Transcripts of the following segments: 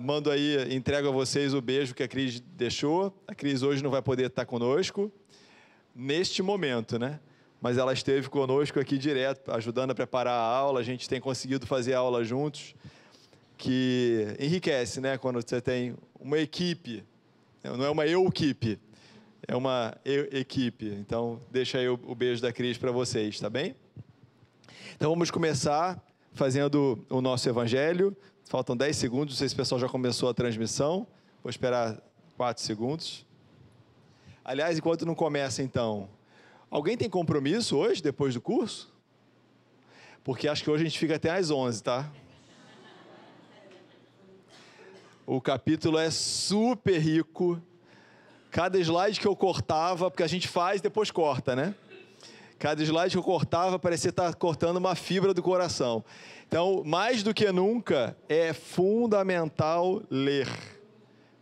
mando aí, entrego a vocês o beijo que a Cris deixou. A Cris hoje não vai poder estar conosco, neste momento, né? Mas ela esteve conosco aqui direto, ajudando a preparar a aula. A gente tem conseguido fazer a aula juntos, que enriquece, né? Quando você tem uma equipe, não é uma eu-equipe, é uma equipe. Então, deixa aí o beijo da Cris para vocês, tá bem? Então, vamos começar fazendo o nosso evangelho. Faltam 10 segundos, não sei se o pessoal já começou a transmissão. Vou esperar 4 segundos. Aliás, enquanto não começa, então, alguém tem compromisso hoje, depois do curso? Porque acho que hoje a gente fica até às 11, tá? O capítulo é super rico. Cada slide que eu cortava, porque a gente faz, depois corta, né? Cada slide que eu cortava parecia estar cortando uma fibra do coração. Então, mais do que nunca, é fundamental ler.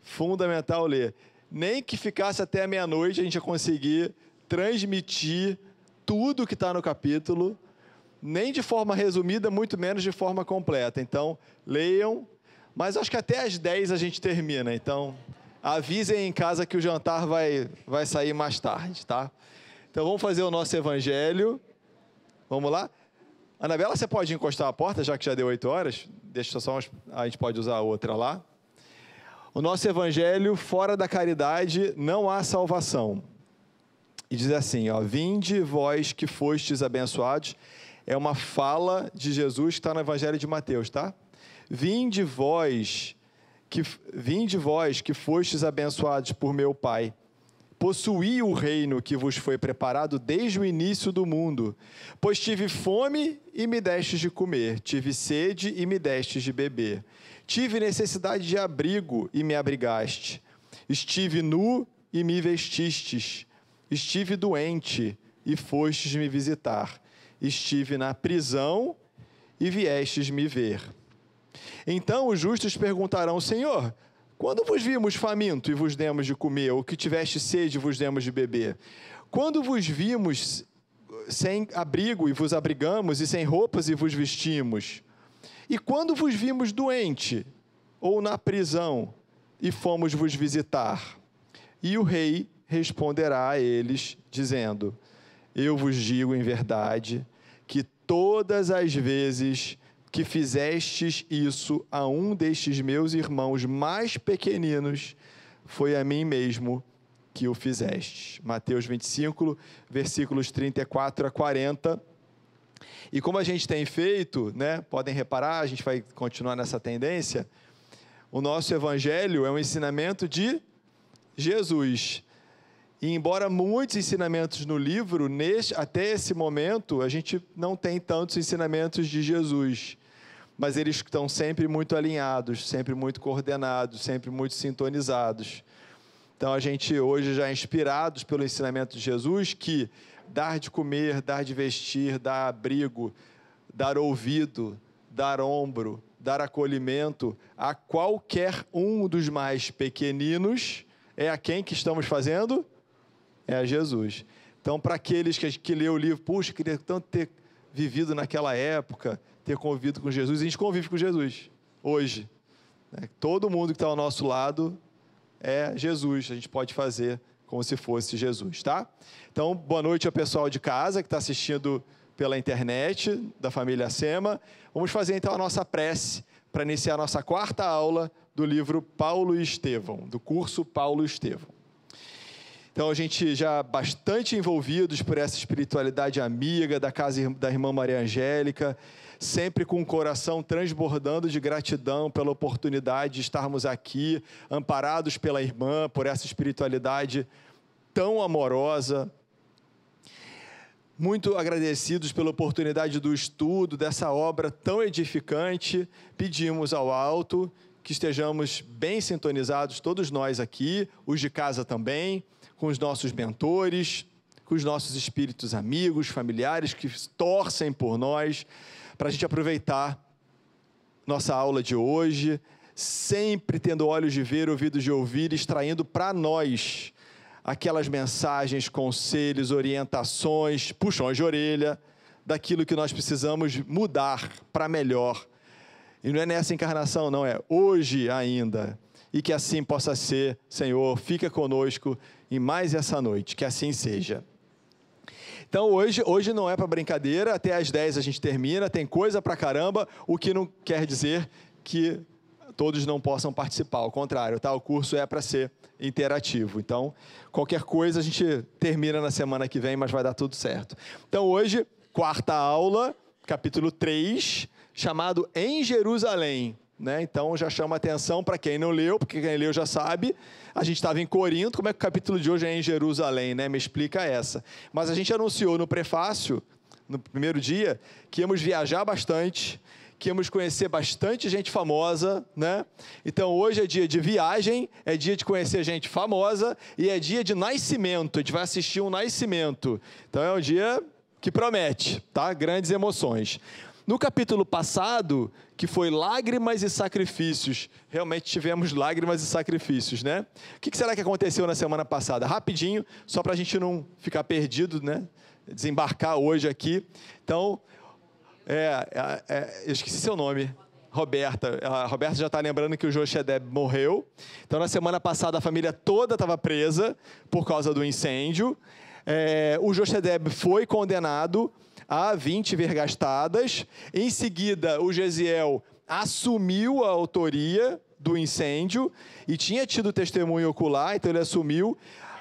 Fundamental ler. Nem que ficasse até meia-noite, a gente ia conseguir transmitir tudo que está no capítulo, nem de forma resumida, muito menos de forma completa. Então, leiam, mas acho que até às 10 a gente termina. Então, avisem em casa que o jantar vai, vai sair mais tarde, tá? Então, vamos fazer o nosso evangelho. Vamos lá? Anabela, você pode encostar a porta, já que já deu oito horas? Deixa só, umas, a gente pode usar a outra lá. O nosso evangelho, fora da caridade, não há salvação. E diz assim, ó, vinde vós que fostes abençoados, é uma fala de Jesus que está no evangelho de Mateus, tá? Vinde vós que, vinde vós que fostes abençoados por meu Pai, possuí o reino que vos foi preparado desde o início do mundo. Pois tive fome e me destes de comer, tive sede e me destes de beber. Tive necessidade de abrigo e me abrigaste. Estive nu e me vestistes. Estive doente e fostes me visitar. Estive na prisão e viestes me ver. Então os justos perguntarão: Senhor, quando vos vimos faminto e vos demos de comer, ou que tiveste sede e vos demos de beber? Quando vos vimos sem abrigo e vos abrigamos, e sem roupas e vos vestimos? E quando vos vimos doente ou na prisão e fomos vos visitar? E o rei responderá a eles, dizendo: Eu vos digo em verdade que todas as vezes que fizestes isso a um destes meus irmãos mais pequeninos, foi a mim mesmo que o fizeste. Mateus 25, versículos 34 a 40. E como a gente tem feito, né, podem reparar, a gente vai continuar nessa tendência, o nosso evangelho é um ensinamento de Jesus. E embora muitos ensinamentos no livro, neste, até esse momento, a gente não tem tantos ensinamentos de Jesus mas eles estão sempre muito alinhados, sempre muito coordenados, sempre muito sintonizados. Então a gente hoje já é inspirados pelo ensinamento de Jesus que dar de comer, dar de vestir, dar abrigo, dar ouvido, dar ombro, dar acolhimento a qualquer um dos mais pequeninos é a quem que estamos fazendo? É a Jesus. Então, para aqueles que, que lê o livro, puxa, queria tanto ter vivido naquela época, ter convivido com Jesus. A gente convive com Jesus hoje. Né? Todo mundo que está ao nosso lado é Jesus. A gente pode fazer como se fosse Jesus, tá? Então, boa noite ao pessoal de casa que está assistindo pela internet, da família Sema. Vamos fazer então a nossa prece para iniciar a nossa quarta aula do livro Paulo e Estevão, do curso Paulo e Estevão. Então, a gente já bastante envolvidos por essa espiritualidade amiga da casa da irmã Maria Angélica, sempre com o coração transbordando de gratidão pela oportunidade de estarmos aqui, amparados pela irmã, por essa espiritualidade tão amorosa. Muito agradecidos pela oportunidade do estudo dessa obra tão edificante, pedimos ao alto que estejamos bem sintonizados, todos nós aqui, os de casa também, com os nossos mentores, com os nossos espíritos amigos, familiares que torcem por nós, para a gente aproveitar nossa aula de hoje, sempre tendo olhos de ver, ouvidos de ouvir, extraindo para nós aquelas mensagens, conselhos, orientações, puxões de orelha, daquilo que nós precisamos mudar para melhor E não é nessa encarnação, não, é hoje ainda. E que assim possa ser, Senhor, fica conosco em mais essa noite, que assim seja. Então hoje, hoje não é para brincadeira, até às 10 a gente termina, tem coisa para caramba, o que não quer dizer que todos não possam participar, ao contrário, tá? O curso é para ser interativo. Então, qualquer coisa a gente termina na semana que vem, mas vai dar tudo certo. Então, hoje, quarta aula, capítulo 3, chamado Em Jerusalém. Né? Então já chama atenção para quem não leu, porque quem leu já sabe. A gente estava em Corinto, como é que o capítulo de hoje é em Jerusalém, né? Me explica essa. Mas a gente anunciou no prefácio, no primeiro dia, que íamos viajar bastante, que íamos conhecer bastante gente famosa, né? Então hoje é dia de viagem, é dia de conhecer gente famosa e é dia de nascimento. A gente vai assistir um nascimento. Então é um dia que promete, tá? Grandes emoções. No capítulo passado, que foi lágrimas e sacrifícios, realmente tivemos lágrimas e sacrifícios, né? O que será que aconteceu na semana passada? Rapidinho, só para a gente não ficar perdido, né? Desembarcar hoje aqui. Então, é, é, é, eu esqueci seu nome. Roberta. A Roberta já está lembrando que o Joshedeb morreu. Então, na semana passada, a família toda estava presa por causa do incêndio. É, o Joshedeb foi condenado a 20 vergastadas. Em seguida, o Gesiel assumiu a autoria do incêndio e tinha tido testemunho ocular, então ele assumiu.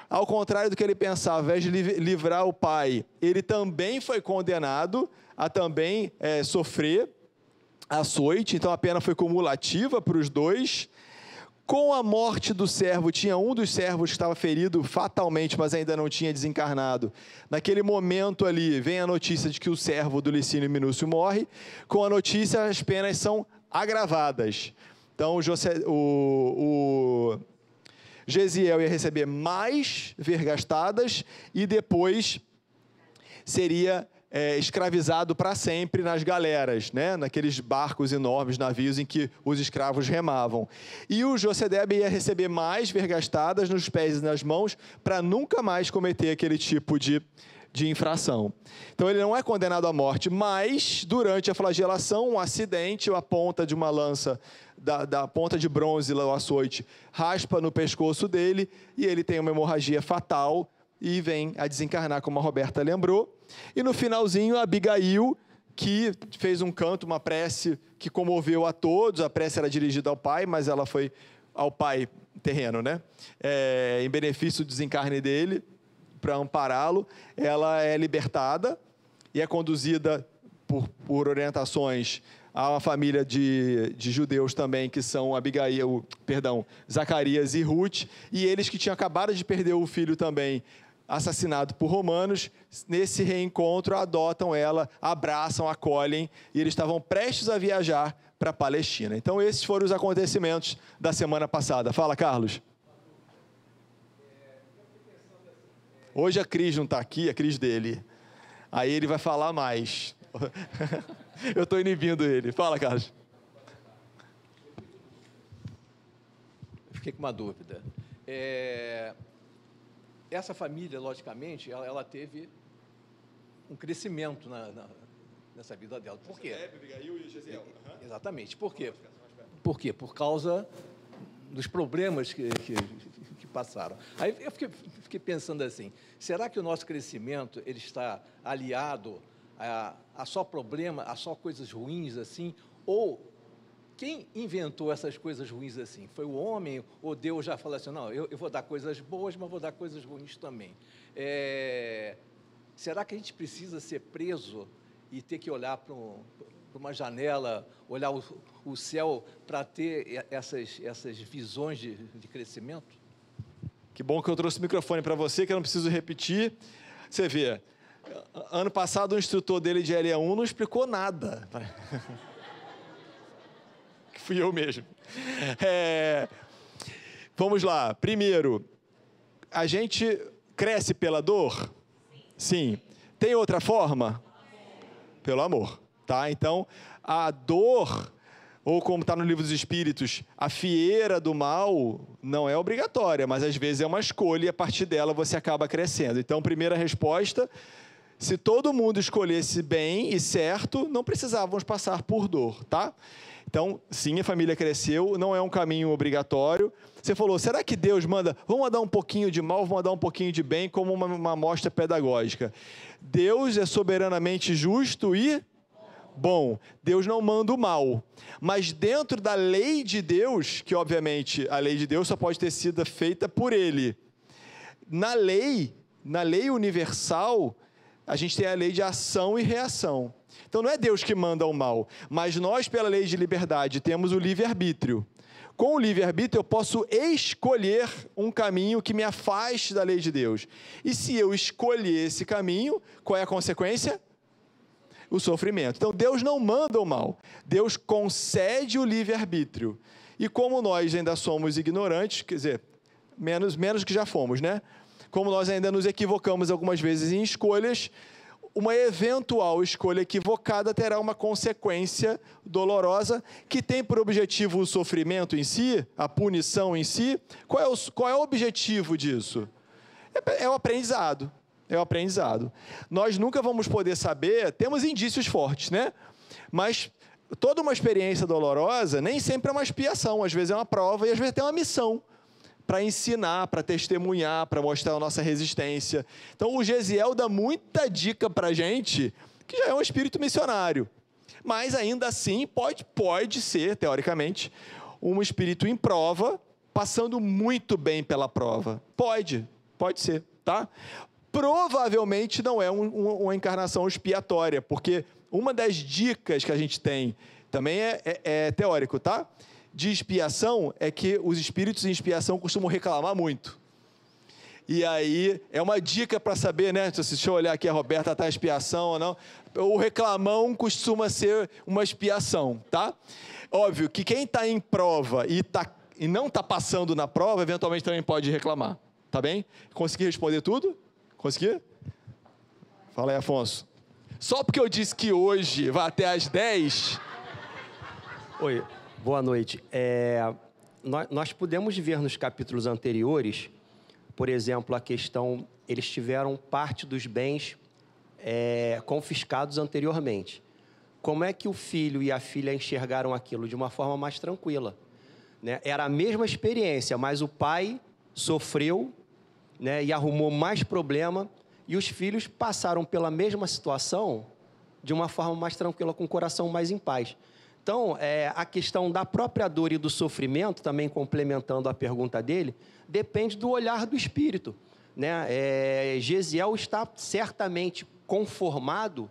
Ao contrário do que ele pensava, ao invés de livrar o pai, ele também foi condenado a também é, sofrer açoite, então a pena foi cumulativa para os dois. Com a morte do servo, tinha um dos servos que estava ferido fatalmente, mas ainda não tinha desencarnado. Naquele momento ali, vem a notícia de que o servo do Licínio Minúcio morre. Com a notícia, as penas são agravadas. Então, o, José, o, o Gesiel ia receber mais vergastadas e depois seria é, escravizado para sempre nas galeras, né? naqueles barcos enormes, navios em que os escravos remavam. E o Josedebe ia receber mais vergastadas nos pés e nas mãos para nunca mais cometer aquele tipo de, de infração. Então ele não é condenado à morte, mas durante a flagelação, um acidente, a ponta de uma lança da, da, ponta de bronze, o açoite, raspa no pescoço dele e ele tem uma hemorragia fatal e vem a desencarnar, como a Roberta lembrou. E no finalzinho, Abigail, que fez um canto, uma prece que comoveu a todos. A prece era dirigida ao pai, mas ela foi ao pai terreno, né? É, em benefício do desencarne dele, para ampará-lo. Ela é libertada e é conduzida por, por orientações a uma família de, de, judeus também, que são Abigail, perdão, Zacarias e Ruth, e eles que tinham acabado de perder o filho também, assassinado por romanos, nesse reencontro adotam ela, abraçam, acolhem, e eles estavam prestes a viajar para a Palestina. Então, esses foram os acontecimentos da semana passada. Fala, Carlos. Hoje a Cris não está aqui, a Cris dele. Aí ele vai falar mais. Eu estou inibindo ele. Fala, Carlos. Fiquei com uma dúvida. É, essa família, logicamente, ela, ela teve um crescimento na, na, nessa vida dela. Por quê? Exatamente. Por quê? Por quê? Por causa dos problemas que, que, que passaram. Aí eu fiquei, fiquei, pensando assim, será que o nosso crescimento ele está aliado a, a só problema, a só coisas ruins assim, ou quem inventou essas coisas ruins assim? Foi o homem ou Deus já falou assim, não, eu, eu vou dar coisas boas, mas vou dar coisas ruins também. É, será que a gente precisa ser preso e ter que olhar para um, uma janela, olhar o, o céu para ter essas, essas visões de, de crescimento? Que bom que eu trouxe o microfone para você, que eu não preciso repetir. Você vê, ano passado o instrutor dele de LA1 não explicou nada. fui eu mesmo. É, vamos lá. Primeiro, a gente cresce pela dor? Sim. Tem outra forma? Pelo amor, tá? Então, a dor, ou como está no livro dos Espíritos, a fieira do mal não é obrigatória, mas às vezes é uma escolha e a partir dela você acaba crescendo. Então, primeira resposta, se todo mundo escolhesse bem e certo, não precisávamos passar por dor, tá? Então, sim, a família cresceu, não é um caminho obrigatório. Você falou, será que Deus manda, vamos mandar um pouquinho de mal, vamos mandar um pouquinho de bem, como uma, uma amostra pedagógica? Deus é soberanamente justo e bom. Deus não manda o mal. Mas dentro da lei de Deus, que obviamente a lei de Deus só pode ter sido feita por Ele. Na lei, na lei universal, a gente tem a lei de ação e reação. Então não é Deus que manda o mal, mas nós, pela lei de liberdade, temos o livre-arbítrio. Com o livre-arbítrio, eu posso escolher um caminho que me afaste da lei de Deus. E se eu escolher esse caminho, qual é a consequência? O sofrimento. Então Deus não manda o mal, Deus concede o livre-arbítrio. E como nós ainda somos ignorantes, quer dizer, menos, menos que já fomos, né? Como nós ainda nos equivocamos algumas vezes em escolhas, uma eventual escolha equivocada terá uma consequência dolorosa que tem por objetivo o sofrimento em si, a punição em si. Qual é o, qual é o objetivo disso? É, é o aprendizado. É o aprendizado. Nós nunca vamos poder saber, temos indícios fortes, né? Mas toda uma experiência dolorosa nem sempre é uma expiação, às vezes é uma prova e às vezes tem uma missão para ensinar, para testemunhar, para mostrar a nossa resistência. Então, o Gesiel dá muita dica para a gente, que já é um espírito missionário. Mas, ainda assim, pode, pode ser, teoricamente, um espírito em prova, passando muito bem pela prova. Pode, pode ser, tá? Provavelmente não é um, um, uma encarnação expiatória, porque uma das dicas que a gente tem também é, é, é teórico, tá? De expiação é que os espíritos em expiação costumam reclamar muito. E aí, é uma dica para saber, né? Deixa eu olhar aqui, a Roberta está expiação ou não. O reclamão costuma ser uma expiação, tá? Óbvio que quem está em prova e, tá, e não está passando na prova, eventualmente também pode reclamar, tá bem? Consegui responder tudo? Consegui? Fala aí, Afonso. Só porque eu disse que hoje vai até às 10. Oi, Boa noite. É, nós, nós pudemos ver nos capítulos anteriores, por exemplo, a questão, eles tiveram parte dos bens é, confiscados anteriormente. Como é que o filho e a filha enxergaram aquilo de uma forma mais tranquila? Né? Era a mesma experiência, mas o pai sofreu né, e arrumou mais problema, e os filhos passaram pela mesma situação de uma forma mais tranquila, com o coração mais em paz. Então, é, a questão da própria dor e do sofrimento, também complementando a pergunta dele, depende do olhar do espírito. Né? É, Gesiel está certamente conformado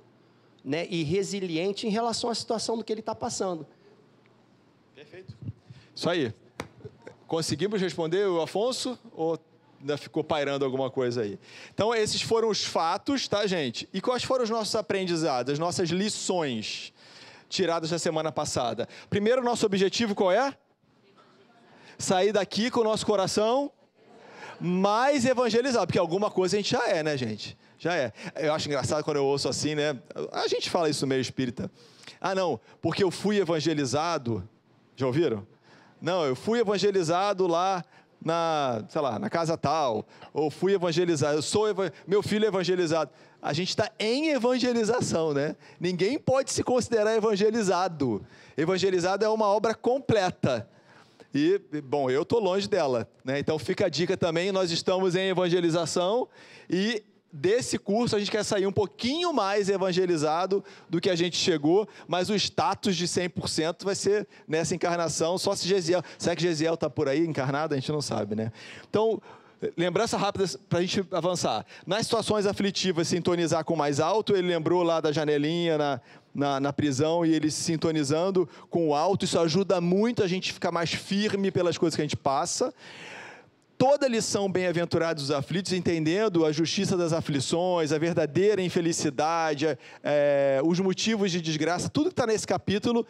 né, e resiliente em relação à situação do que ele está passando. Perfeito. Isso aí. Conseguimos responder o Afonso ou ainda ficou pairando alguma coisa aí? Então, esses foram os fatos, tá, gente? E quais foram os nossos aprendizados, as nossas lições? Tiradas da semana passada. Primeiro, nosso objetivo qual é? Sair daqui com o nosso coração mais evangelizado, porque alguma coisa a gente já é, né, gente? Já é. Eu acho engraçado quando eu ouço assim, né? A gente fala isso meio espírita. Ah, não, porque eu fui evangelizado. Já ouviram? Não, eu fui evangelizado lá na, sei lá, na casa tal, ou fui evangelizado, eu sou meu filho é evangelizado. A gente está em evangelização, né? Ninguém pode se considerar evangelizado. Evangelizado é uma obra completa. E, bom, eu estou longe dela, né? Então fica a dica também, nós estamos em evangelização e desse curso a gente quer sair um pouquinho mais evangelizado do que a gente chegou, mas o status de 100% vai ser nessa encarnação, só se Gesiel, será que Gesiel está por aí encarnado? A gente não sabe, né? Então, lembrança rápida para a gente avançar. Nas situações aflitivas, sintonizar com mais alto, ele lembrou lá da janelinha na, na, na, prisão e ele se sintonizando com o alto, isso ajuda muito a gente ficar mais firme pelas coisas que a gente passa toda lição bem-aventurados os aflitos, entendendo a justiça das aflições, a verdadeira infelicidade, é, os motivos de desgraça, tudo que está nesse capítulo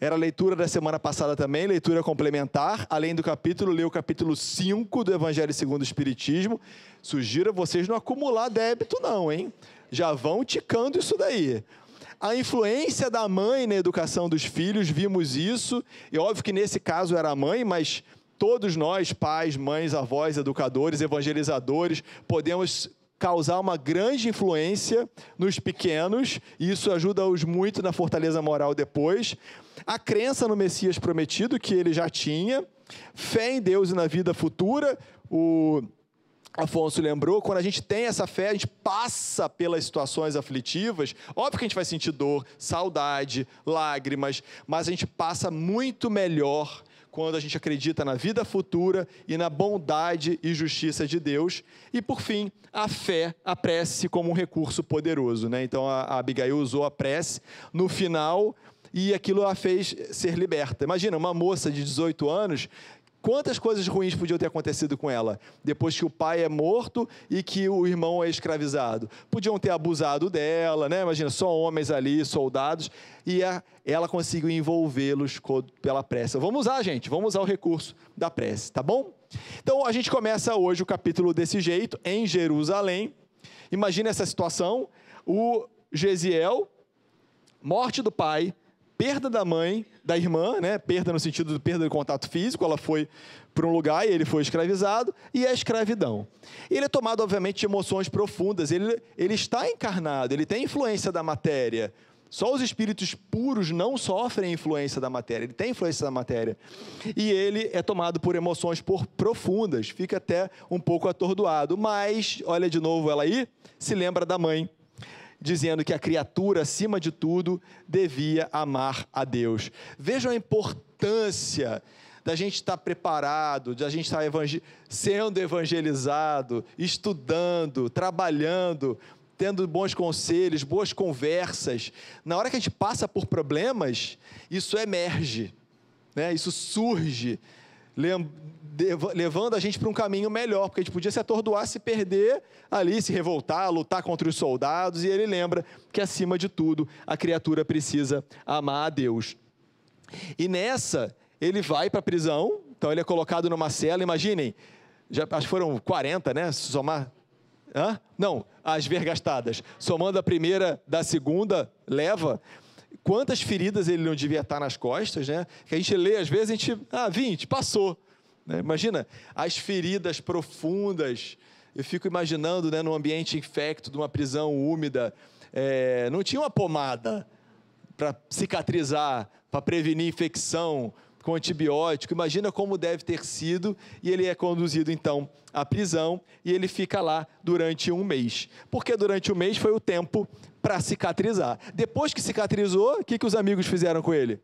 era a leitura da semana passada também, leitura complementar. Além do capítulo, leu o capítulo 5 do Evangelho segundo o Espiritismo. Sugiro a vocês não acumular débito, não, hein? Já vão ticando isso daí. A influência da mãe na educação dos filhos, vimos isso. E óbvio que nesse caso era a mãe, mas todos nós, pais, mães, avós, educadores, evangelizadores, podemos causar uma grande influência nos pequenos, e isso ajuda-os muito na fortaleza moral depois. A crença no Messias prometido, que ele já tinha, fé em Deus e na vida futura. O Afonso lembrou, quando a gente tem essa fé, a gente passa pelas situações aflitivas. Óbvio que a gente vai sentir dor, saudade, lágrimas, mas a gente passa muito melhor quando a gente acredita na vida futura e na bondade e justiça de Deus. E, por fim, a fé, a prece como um recurso poderoso. Né? Então, a Abigail usou a prece no final e aquilo a fez ser liberta. Imagina, uma moça de 18 anos Quantas coisas ruins podiam ter acontecido com ela depois que o pai é morto e que o irmão é escravizado? Podiam ter abusado dela, né? Imagina, só homens ali, soldados, e a, ela conseguiu envolvê-los pela prece. Vamos usar, gente, vamos usar o recurso da prece, tá bom? Então a gente começa hoje o capítulo desse jeito, em Jerusalém. Imagina essa situação: o Gesiel, morte do pai, perda da mãe, da irmã, né? Perda no sentido de perda de contato físico, ela foi para um lugar e ele foi escravizado, e a escravidão. Ele é tomado, obviamente, de emoções profundas, ele, ele está encarnado, ele tem influência da matéria. Só os espíritos puros não sofrem influência da matéria, ele tem influência da matéria. E ele é tomado por emoções por profundas, fica até um pouco atordoado. Mas, olha de novo ela aí, se lembra da mãe dizendo que a criatura, acima de tudo, devia amar a Deus. Vejam a importância da gente estar preparado, de a gente estar evangel sendo evangelizado, estudando, trabalhando, tendo bons conselhos, boas conversas. Na hora que a gente passa por problemas, isso emerge, né? isso surge levando a gente para um caminho melhor, porque a gente podia se atordoar, se perder ali, se revoltar, lutar contra os soldados, e ele lembra que, acima de tudo, a criatura precisa amar a Deus. E nessa, ele vai para a prisão, então ele é colocado numa cela, imaginem, já, acho que foram 40, né? Se somar. Hã? Não, as vergastadas. Somando a primeira da segunda leva, quantas feridas ele não devia estar nas costas, né? Que a gente lê, às vezes, a gente. Ah, 20, passou. Né? Imagina as feridas profundas. Eu fico imaginando, né, num ambiente infecto, de uma prisão úmida, é, não tinha uma pomada para cicatrizar, para prevenir infecção com antibiótico. Imagina como deve ter sido. E ele é conduzido então à prisão e ele fica lá durante um mês. Porque durante um mês foi o tempo para cicatrizar. Depois que cicatrizou, o que, que os amigos fizeram com ele?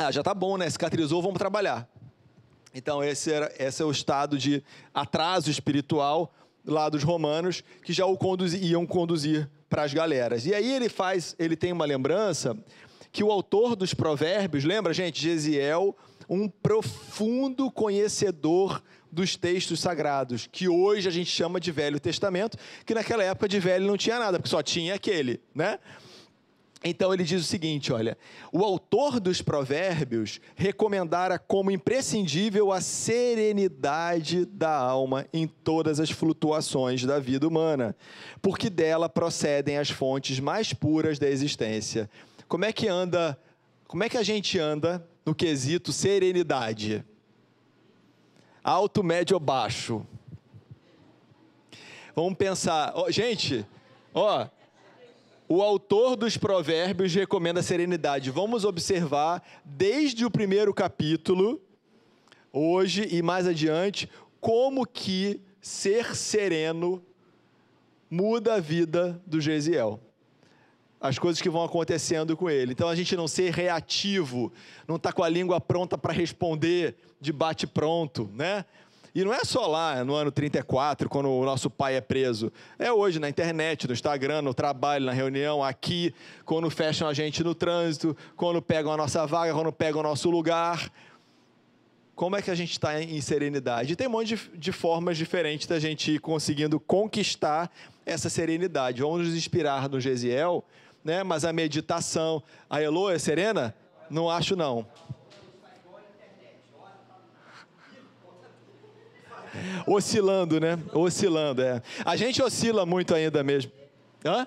ah, já está bom, né? Cicatrizou, vamos trabalhar. Então, esse, era, esse é o estado de atraso espiritual lá dos romanos, que já o conduzi, iam conduzir para as galeras. E aí ele faz, ele tem uma lembrança que o autor dos provérbios, lembra, gente, Gesiel, um profundo conhecedor dos textos sagrados, que hoje a gente chama de Velho Testamento, que naquela época de velho não tinha nada, porque só tinha aquele, né? Então ele diz o seguinte: olha, o autor dos provérbios recomendara como imprescindível a serenidade da alma em todas as flutuações da vida humana, porque dela procedem as fontes mais puras da existência. Como é que anda? Como é que a gente anda no quesito serenidade? Alto, médio ou baixo? Vamos pensar, oh, gente, ó, o autor dos provérbios recomenda serenidade. Vamos observar desde o primeiro capítulo, hoje e mais adiante, como que ser sereno muda a vida do Gesiel. As coisas que vão acontecendo com ele. Então a gente não ser reativo, não estar tá com a língua pronta para responder de bate pronto, né? E não é só lá no ano 34, quando o nosso pai é preso. É hoje na internet, no Instagram, no trabalho, na reunião, aqui, quando fecham a gente no trânsito, quando pegam a nossa vaga, quando pegam o nosso lugar. Como é que a gente está em serenidade? E tem um monte de, de formas diferentes da gente ir conseguindo conquistar essa serenidade. Vamos nos inspirar no Gesiel, né? mas a meditação. A Elo é serena? Não acho, não. Oscilando, né? Oscilando, é. A gente oscila muito ainda mesmo. Hã?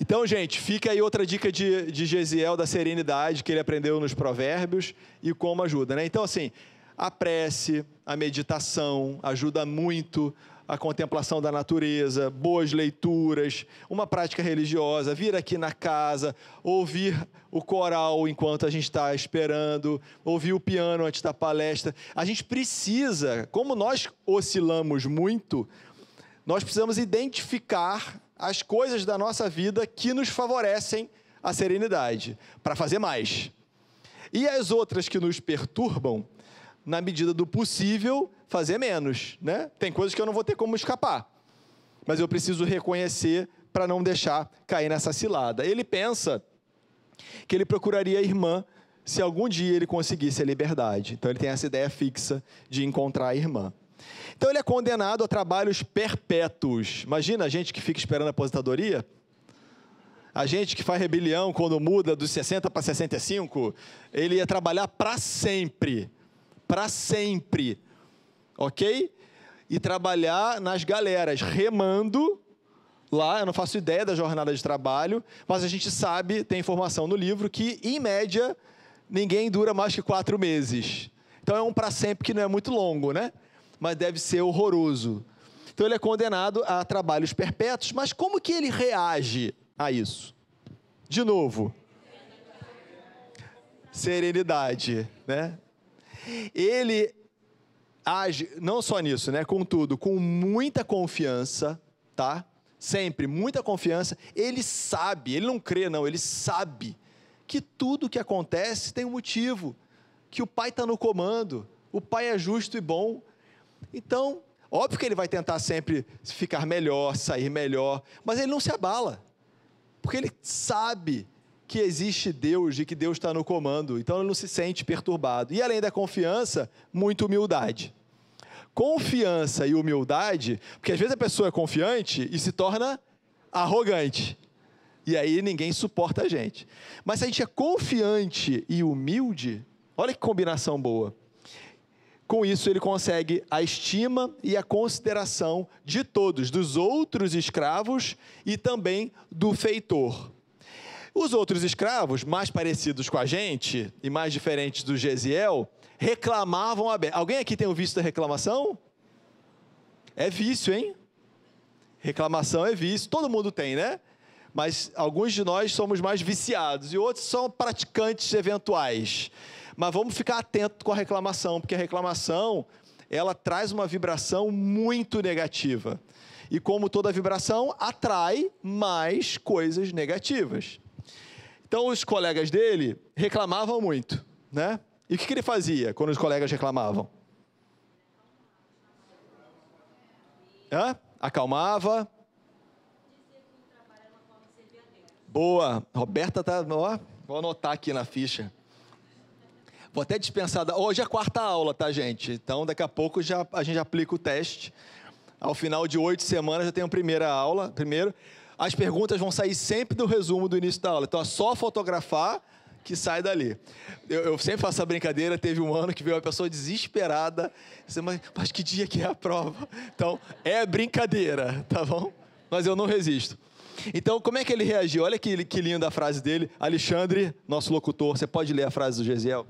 Então, gente, fica aí outra dica de, de Gesiel da serenidade que ele aprendeu nos provérbios e como ajuda, né? Então, assim, A prece, a meditação ajuda muito a contemplação da natureza, boas leituras, uma prática religiosa, vir aqui na casa, ouvir o coral enquanto a gente está esperando, ouvir o piano antes da palestra. A gente precisa, como nós oscilamos muito, nós precisamos identificar as coisas da nossa vida que nos favorecem a serenidade, para fazer mais. E as outras que nos perturbam, na medida do possível, fazer menos, né? Tem coisas que eu não vou ter como escapar, mas eu preciso reconhecer para não deixar cair nessa cilada. Ele pensa que ele procuraria a irmã se algum dia ele conseguisse a liberdade. Então ele tem essa ideia fixa de encontrar a irmã. Então ele é condenado a trabalhos perpétuos. Imagina a gente que fica esperando a aposentadoria. A gente que faz rebelião quando muda dos 60 para 65, ele ia trabalhar para sempre. Para sempre ok? E trabalhar nas galeras, remando lá. Eu não faço ideia da jornada de trabalho, mas a gente sabe, tem informação no livro, que, em média, ninguém dura mais que quatro meses. Então é um para sempre que não é muito longo, né? Mas deve ser horroroso. Então ele é condenado a trabalhos perpétuos, mas como que ele reage a isso? De novo, serenidade, né? Ele age não só nisso, né? Contudo, com muita confiança, tá? Sempre muita confiança. Ele sabe, ele não crê, não, ele sabe que tudo que acontece tem um motivo, que o Pai está no comando, o Pai é justo e bom. Então, óbvio que ele vai tentar sempre ficar melhor, sair melhor, mas ele não se abala, porque ele sabe que existe Deus e que Deus está no comando, então ele não se sente perturbado. E além da confiança, muita humildade confiança e humildade, porque às vezes a pessoa é confiante e se torna arrogante. E aí ninguém suporta a gente. Mas se a gente é confiante e humilde, olha que combinação boa. Com isso, ele consegue a estima e a consideração de todos, dos outros escravos e também do feitor. Os outros escravos, mais parecidos com a gente e mais diferentes do Gesiel, reclamavam aberto. Alguém aqui tem o vício da reclamação? É vício, hein? Reclamação é vício, todo mundo tem, né? Mas alguns de nós somos mais viciados e outros são praticantes eventuais. Mas vamos ficar atento com a reclamação, porque a reclamação, ela traz uma vibração muito negativa. E como toda vibração, atrai mais coisas negativas. Então os colegas dele reclamavam muito, né? E o que, que ele fazia quando os colegas reclamavam? Hã? Acalmava. Boa. Roberta tá. Ó, vou anotar aqui na ficha. Vou até dispensar. Hoje é a quarta aula, tá, gente? Então, daqui a pouco já, a gente aplica o teste. Ao final de oito semanas já tem a primeira aula. Primeiro, as perguntas vão sair sempre do resumo do início da aula. Então, é só fotografar que sai dali. Eu, eu, sempre faço essa brincadeira, teve um ano que veio uma pessoa desesperada, disse, mas, mas que dia que é a prova? Então, é brincadeira, tá bom? Mas eu não resisto. Então, como é que ele reagiu? Olha que, que linda a frase dele. Alexandre, nosso locutor, você pode ler a frase do Gesiel?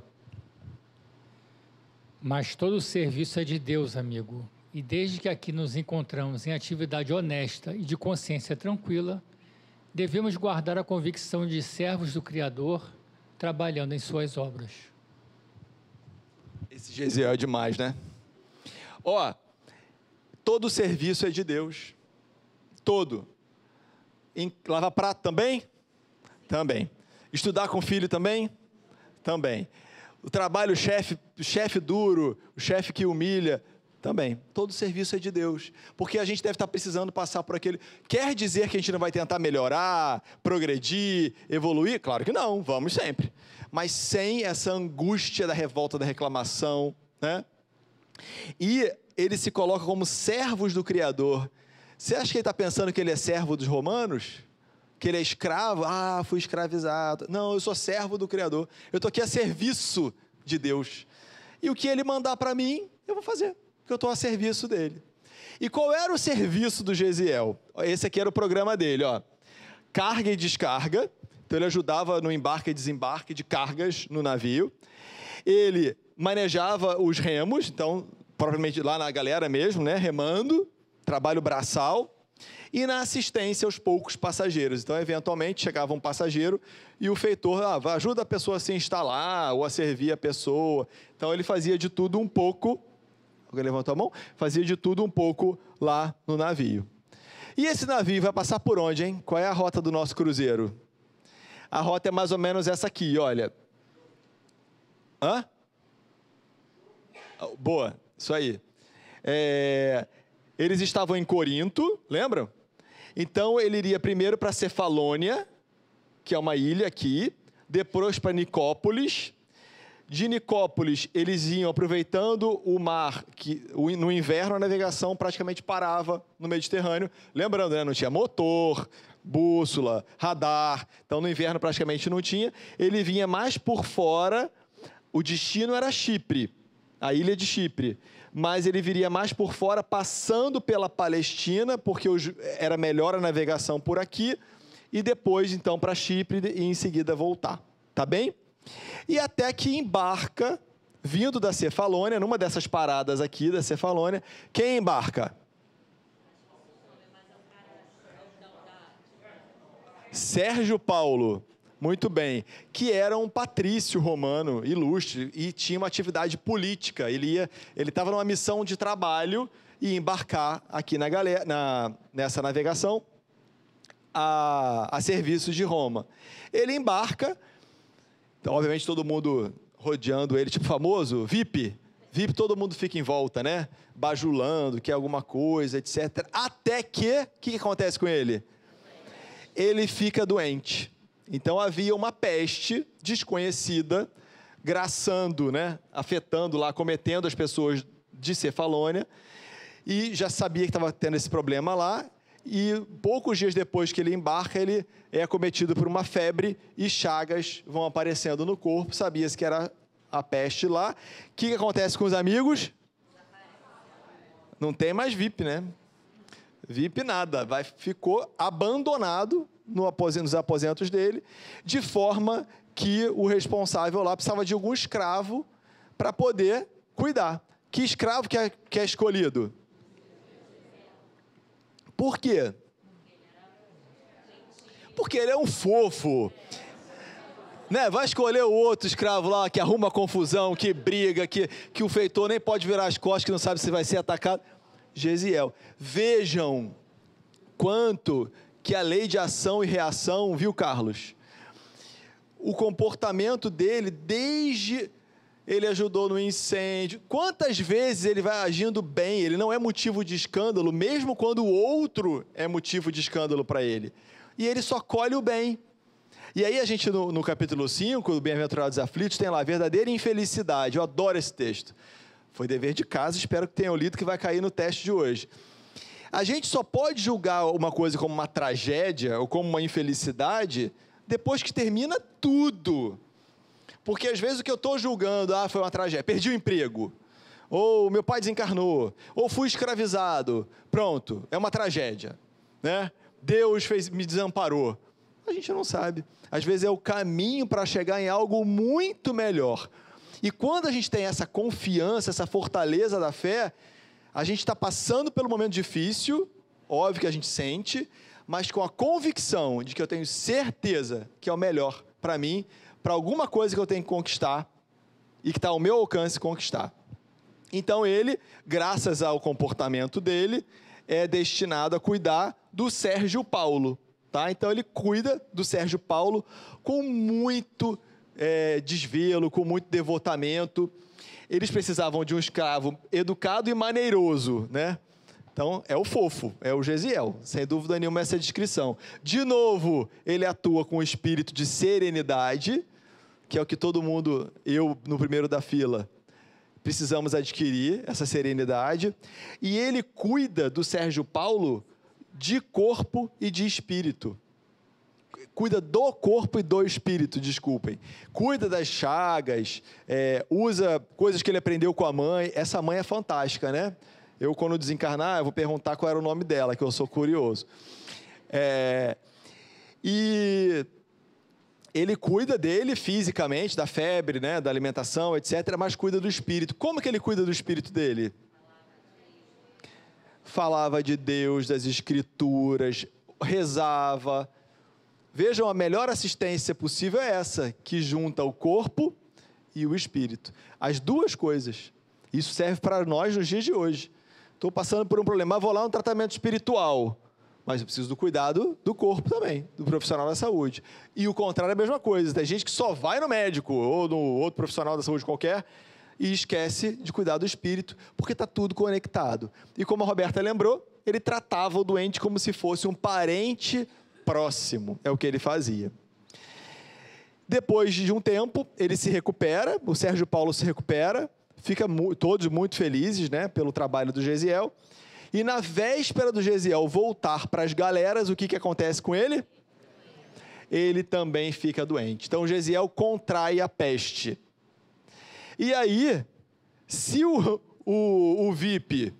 Mas todo serviço é de Deus, amigo. E desde que aqui nos encontramos em atividade honesta e de consciência tranquila, devemos guardar a convicção de servos do Criador trabalhando em suas obras. Esse Gesiel é demais, né? Ó, todo serviço é de Deus. Todo. Em lavar prato também? Também. Estudar com filho também? Também. O trabalho, o chefe, o chefe duro, o chefe que humilha, também. Todo serviço é de Deus. Porque a gente deve estar precisando passar por aquele. Quer dizer que a gente não vai tentar melhorar, progredir, evoluir? Claro que não, vamos sempre. Mas sem essa angústia da revolta, da reclamação, né? E ele se coloca como servos do Criador. Você acha que ele está pensando que ele é servo dos romanos? Que ele é escravo? Ah, fui escravizado. Não, eu sou servo do Criador. Eu estou aqui a serviço de Deus. E o que ele mandar para mim, eu vou fazer porque eu estou a serviço dele. E qual era o serviço do Gesiel? Esse aqui era o programa dele, ó. Carga e descarga. Então ele ajudava no embarque e desembarque de cargas no navio. Ele manejava os remos, então, propriamente lá na galera mesmo, né? Remando, trabalho braçal. E na assistência aos poucos passageiros. Então, eventualmente, chegava um passageiro e o feitor ah, ajuda a pessoa a se instalar ou a servir a pessoa. Então, ele fazia de tudo um pouco. Alguém levantou a mão? Fazia de tudo um pouco lá no navio. E esse navio vai passar por onde, hein? Qual é a rota do nosso cruzeiro? A rota é mais ou menos essa aqui, olha. Hã? Boa, isso aí. É, eles estavam em Corinto, lembram? Então ele iria primeiro para Cefalônia, que é uma ilha aqui, depois para Nicópolis. De Nicópolis, eles iam aproveitando o mar, que no inverno a navegação praticamente parava no Mediterrâneo. Lembrando, né, não tinha motor, bússola, radar, então no inverno praticamente não tinha. Ele vinha mais por fora, o destino era Chipre, a ilha de Chipre mas ele viria mais por fora, passando pela Palestina, porque era melhor a navegação por aqui, e depois então para Chipre e em seguida voltar. Tá bem? E até que embarca, vindo da Cefalônia, numa dessas paradas aqui da Cefalônia, quem embarca? Sérgio Paulo. Muito bem. Que era um patrício romano ilustre e tinha uma atividade política. Ele ia, ele estava numa missão de trabalho e embarcar aqui na, galera, na nessa navegação a, a serviços de Roma. Ele embarca, então, obviamente todo mundo rodeando ele, tipo famoso VIP. VIP, todo mundo fica em volta, né? Bajulando, quer alguma coisa, etc. Até que, o que, que acontece com ele? Ele fica doente. Então havia uma peste desconhecida graçando, né, afetando lá, cometendo as pessoas de Cefalônia, e já sabia que estava tendo esse problema lá, e poucos dias depois que ele embarca, ele é acometido por uma febre e chagas vão aparecendo no corpo, sabia-se que era a peste lá. O que, acontece com os amigos? Não tem mais VIP, né? VIP nada, vai, ficou abandonado no aposento, nos aposentos dele, de forma que o responsável lá precisava de algum escravo para poder cuidar. Que escravo que é, que é escolhido? Por quê? Porque ele é um fofo. Né? Vai escolher o outro escravo lá que arruma confusão, que briga, que, que o feitor nem pode virar as costas, que não sabe se vai ser atacado. Gesiel. Vejam quanto que a lei de ação e reação, viu, Carlos? O comportamento dele, desde ele ajudou no incêndio. Quantas vezes ele vai agindo bem? Ele não é motivo de escândalo, mesmo quando o outro é motivo de escândalo para ele. E ele só colhe o bem. E aí a gente, no, no capítulo 5, do Bem-aventurados aflitos, tem lá, verdadeira infelicidade. Eu adoro esse texto. Foi dever de casa, espero que tenham lido, que vai cair no teste de hoje. A gente só pode julgar uma coisa como uma tragédia ou como uma infelicidade depois que termina tudo. Porque às vezes o que eu estou julgando, ah, foi uma tragédia, perdi o emprego, ou meu pai desencarnou, ou fui escravizado, pronto, é uma tragédia, né? Deus fez, me desamparou. A gente não sabe. Às vezes é o caminho para chegar em algo muito melhor. E quando a gente tem essa confiança, essa fortaleza da fé, a gente está passando pelo momento difícil, óbvio que a gente sente, mas com a convicção de que eu tenho certeza que é o melhor para mim, para alguma coisa que eu tenho que conquistar e que está ao meu alcance conquistar. Então ele, graças ao comportamento dele, é destinado a cuidar do Sérgio Paulo. Tá? Então ele cuida do Sérgio Paulo com muito é, desvelo, com muito devotamento eles precisavam de um escravo educado e maneiroso, né? Então, é o fofo, é o Gesiel, sem dúvida nenhuma essa descrição. De novo, ele atua com o espírito de serenidade, que é o que todo mundo, eu no primeiro da fila, precisamos adquirir, essa serenidade. E ele cuida do Sérgio Paulo de corpo e de espírito cuida do corpo e do espírito, desculpem. Cuida das chagas, é, usa coisas que ele aprendeu com a mãe. Essa mãe é fantástica, né? Eu, quando desencarnar, eu vou perguntar qual era o nome dela, que eu sou curioso. É, e ele cuida dele fisicamente, da febre, né, da alimentação, etc., mas cuida do espírito. Como que ele cuida do espírito dele? Falava de Deus, das escrituras, rezava. Vejam, a melhor assistência possível é essa, que junta o corpo e o espírito. As duas coisas. Isso serve para nós nos dias de hoje. Estou passando por um problema, vou lá no tratamento espiritual mas eu preciso do cuidado do corpo também, do profissional da saúde. E o contrário é a mesma coisa. Tem gente que só vai no médico ou no outro profissional da saúde qualquer e esquece de cuidar do espírito, porque está tudo conectado. E como a Roberta lembrou, ele tratava o doente como se fosse um parente próximo. É o que ele fazia. Depois de um tempo, ele se recupera, o Sérgio Paulo se recupera, fica todos muito felizes né, pelo trabalho do Gesiel. E na véspera do Gesiel voltar para as galeras, o que, que acontece com ele? Ele também fica doente. Então Gesiel contrai a peste. E aí, se o, o, o VIP,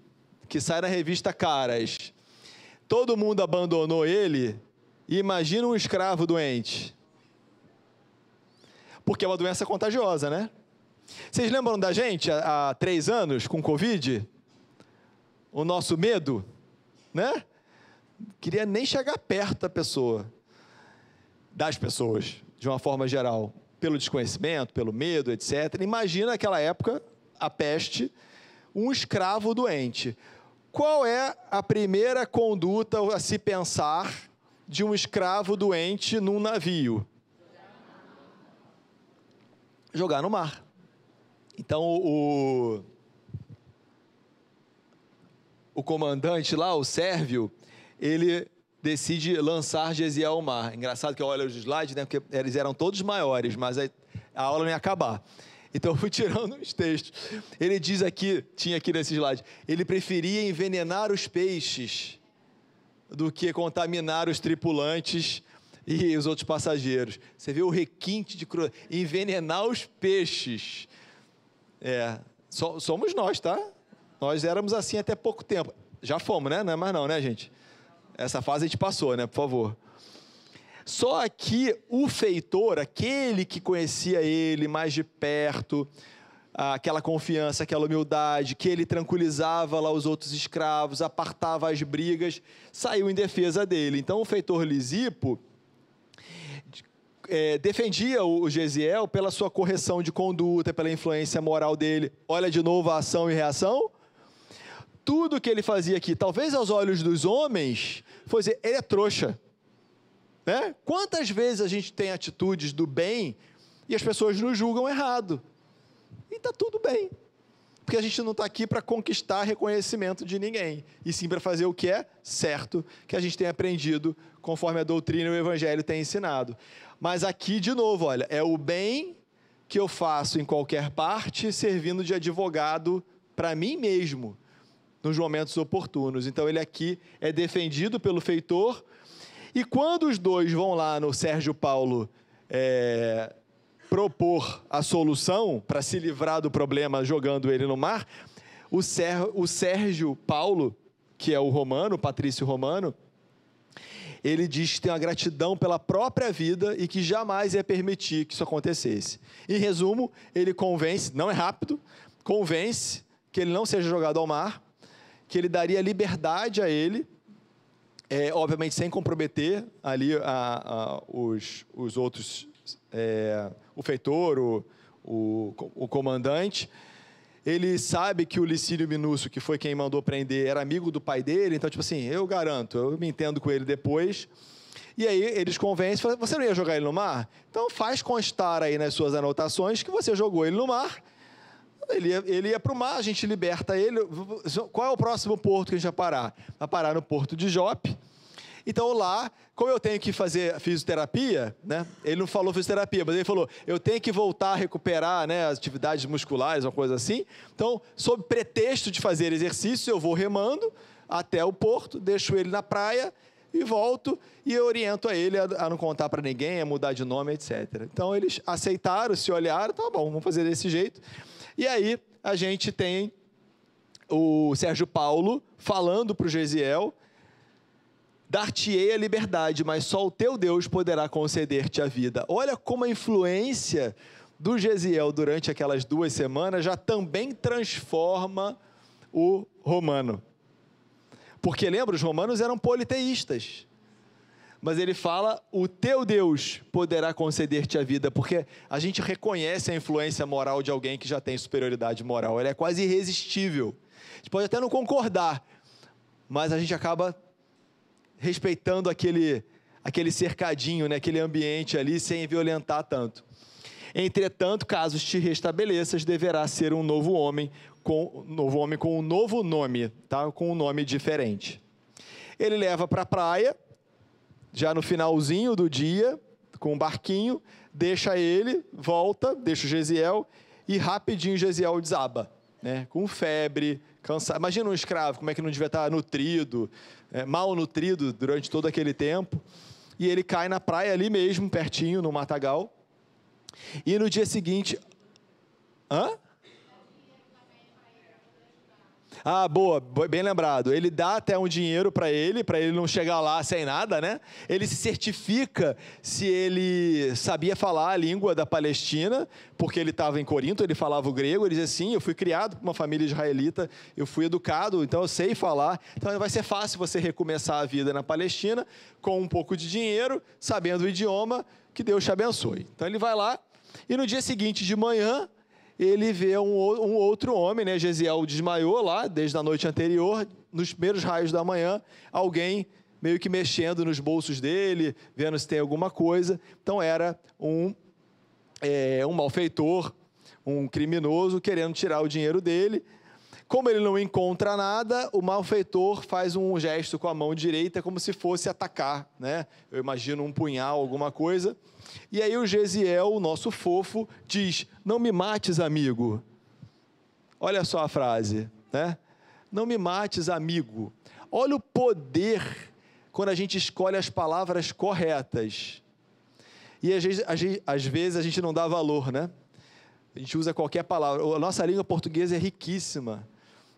que sai na revista Caras, todo mundo abandonou ele, imagina um escravo doente. Porque é uma doença contagiosa, né? Vocês lembram da gente há, há três anos com Covid? o nosso medo, né? Queria nem chegar perto da pessoa, das pessoas, de uma forma geral, pelo desconhecimento, pelo medo, etc. Imagina aquela época, a peste, um escravo doente. Qual é a primeira conduta a se pensar de um escravo doente num navio? Jogar no mar. Então, o, o comandante lá, o Sérvio, ele decide lançar Gesiel ao mar. Engraçado que eu olho os slides, né, porque eles eram todos maiores, mas a, aula não ia acabar. Então eu fui tirando os textos. Ele diz aqui, tinha aqui nesse slide, ele preferia envenenar os peixes do que contaminar os tripulantes e os outros passageiros. Você vê o requinte de cru... envenenar os peixes. É, so, somos nós, tá? Nós éramos assim até pouco tempo. Já fomos, né? Não é mais não, né, gente? Essa fase a gente passou, né? Por favor. Só que o feitor, aquele que conhecia ele mais de perto, aquela confiança, aquela humildade, que ele tranquilizava lá os outros escravos, apartava as brigas, saiu em defesa dele. Então o feitor Lisipo é, defendia o Gesiel pela sua correção de conduta, pela influência moral dele. Olha de novo a ação e reação tudo que ele fazia aqui, talvez aos olhos dos homens, fosse ele é trouxa. Né? Quantas vezes a gente tem atitudes do bem e as pessoas nos julgam errado? E está tudo bem. Porque a gente não está aqui para conquistar reconhecimento de ninguém, e sim para fazer o que é certo, que a gente tem aprendido conforme a doutrina e o evangelho tem ensinado. Mas aqui, de novo, olha, é o bem que eu faço em qualquer parte, servindo de advogado para mim mesmo nos momentos oportunos. Então ele aqui é defendido pelo feitor. E quando os dois vão lá no Sérgio Paulo é, propor a solução para se livrar do problema jogando ele no mar, o, Ser, o Sérgio Paulo, que é o romano, o patrício romano, ele diz que tem uma gratidão pela própria vida e que jamais ia permitir que isso acontecesse. Em resumo, ele convence, não é rápido, convence que ele não seja jogado ao mar, que ele daria liberdade a ele, é, obviamente sem comprometer ali a, a, os, os outros, é, o feitor, o, o, o, comandante. Ele sabe que o Licínio Minúcio, que foi quem mandou prender, era amigo do pai dele, então, tipo assim, eu garanto, eu me entendo com ele depois. E aí eles convencem, você não ia jogar ele no mar? Então faz constar aí nas suas anotações que você jogou ele no mar ele ia, ele ia para o mar, a gente liberta ele. Qual é o próximo porto que a gente vai parar? Vai parar no porto de Jope. Então lá, como eu tenho que fazer fisioterapia, né? Ele não falou fisioterapia, mas ele falou, eu tenho que voltar a recuperar, né, as atividades musculares, uma coisa assim. Então, sob pretexto de fazer exercício, eu vou remando até o porto, deixo ele na praia e volto e oriento a ele a não contar para ninguém, a mudar de nome, etc. Então eles aceitaram, se olharam, tá bom, vamos fazer desse jeito. E aí a gente tem o Sérgio Paulo falando para o Gesiel Dar-te-ei a liberdade, mas só o teu Deus poderá conceder-te a vida. Olha como a influência do Gesiel durante aquelas duas semanas já também transforma o romano. Porque lembra, os romanos eram politeístas. Mas ele fala: o teu Deus poderá conceder-te a vida, porque a gente reconhece a influência moral de alguém que já tem superioridade moral. Ela é quase irresistível. A gente pode até não concordar, mas a gente acaba respeitando aquele, aquele cercadinho, né, aquele ambiente ali, sem violentar tanto. Entretanto, caso te restabeleças, deverá ser um novo homem, com novo homem com um novo nome, tá? com um nome diferente. Ele leva para a praia, já no finalzinho do dia, com um barquinho, deixa ele, volta, deixa o Gesiel, e rapidinho Gesiel desaba, né? com febre, cansado. Imagina um escravo, como é que não devia estar nutrido, é, mal nutrido durante todo aquele tempo. E ele cai na praia ali mesmo, pertinho, no matagal. E no dia seguinte. Hã? Ah, boa, bem lembrado. Ele dá até um dinheiro para ele, para ele não chegar lá sem nada, né? Ele se certifica se ele sabia falar a língua da Palestina, porque ele estava em Corinto, ele falava o grego. Ele diz assim: Eu fui criado por uma família israelita, eu fui educado, então eu sei falar. Então vai ser fácil você recomeçar a vida na Palestina com um pouco de dinheiro, sabendo o idioma. Que Deus te abençoe. Então ele vai lá e no dia seguinte de manhã ele vê um, um outro homem, né? Gesiel desmaiou lá desde a noite anterior, nos primeiros raios da manhã, alguém meio que mexendo nos bolsos dele, vendo se tem alguma coisa. Então era um, é, um malfeitor, um criminoso querendo tirar o dinheiro dele. Como ele não encontra nada, o malfeitor faz um gesto com a mão direita como se fosse atacar, né? Eu imagino um punhal, alguma coisa. E aí o Gesiel, o nosso fofo, diz: Não me mates, amigo. Olha só a frase, né? Não me mates, amigo. Olha o poder quando a gente escolhe as palavras corretas. E às vezes, a gente não dá valor, né? A gente usa qualquer palavra. A nossa língua portuguesa é riquíssima.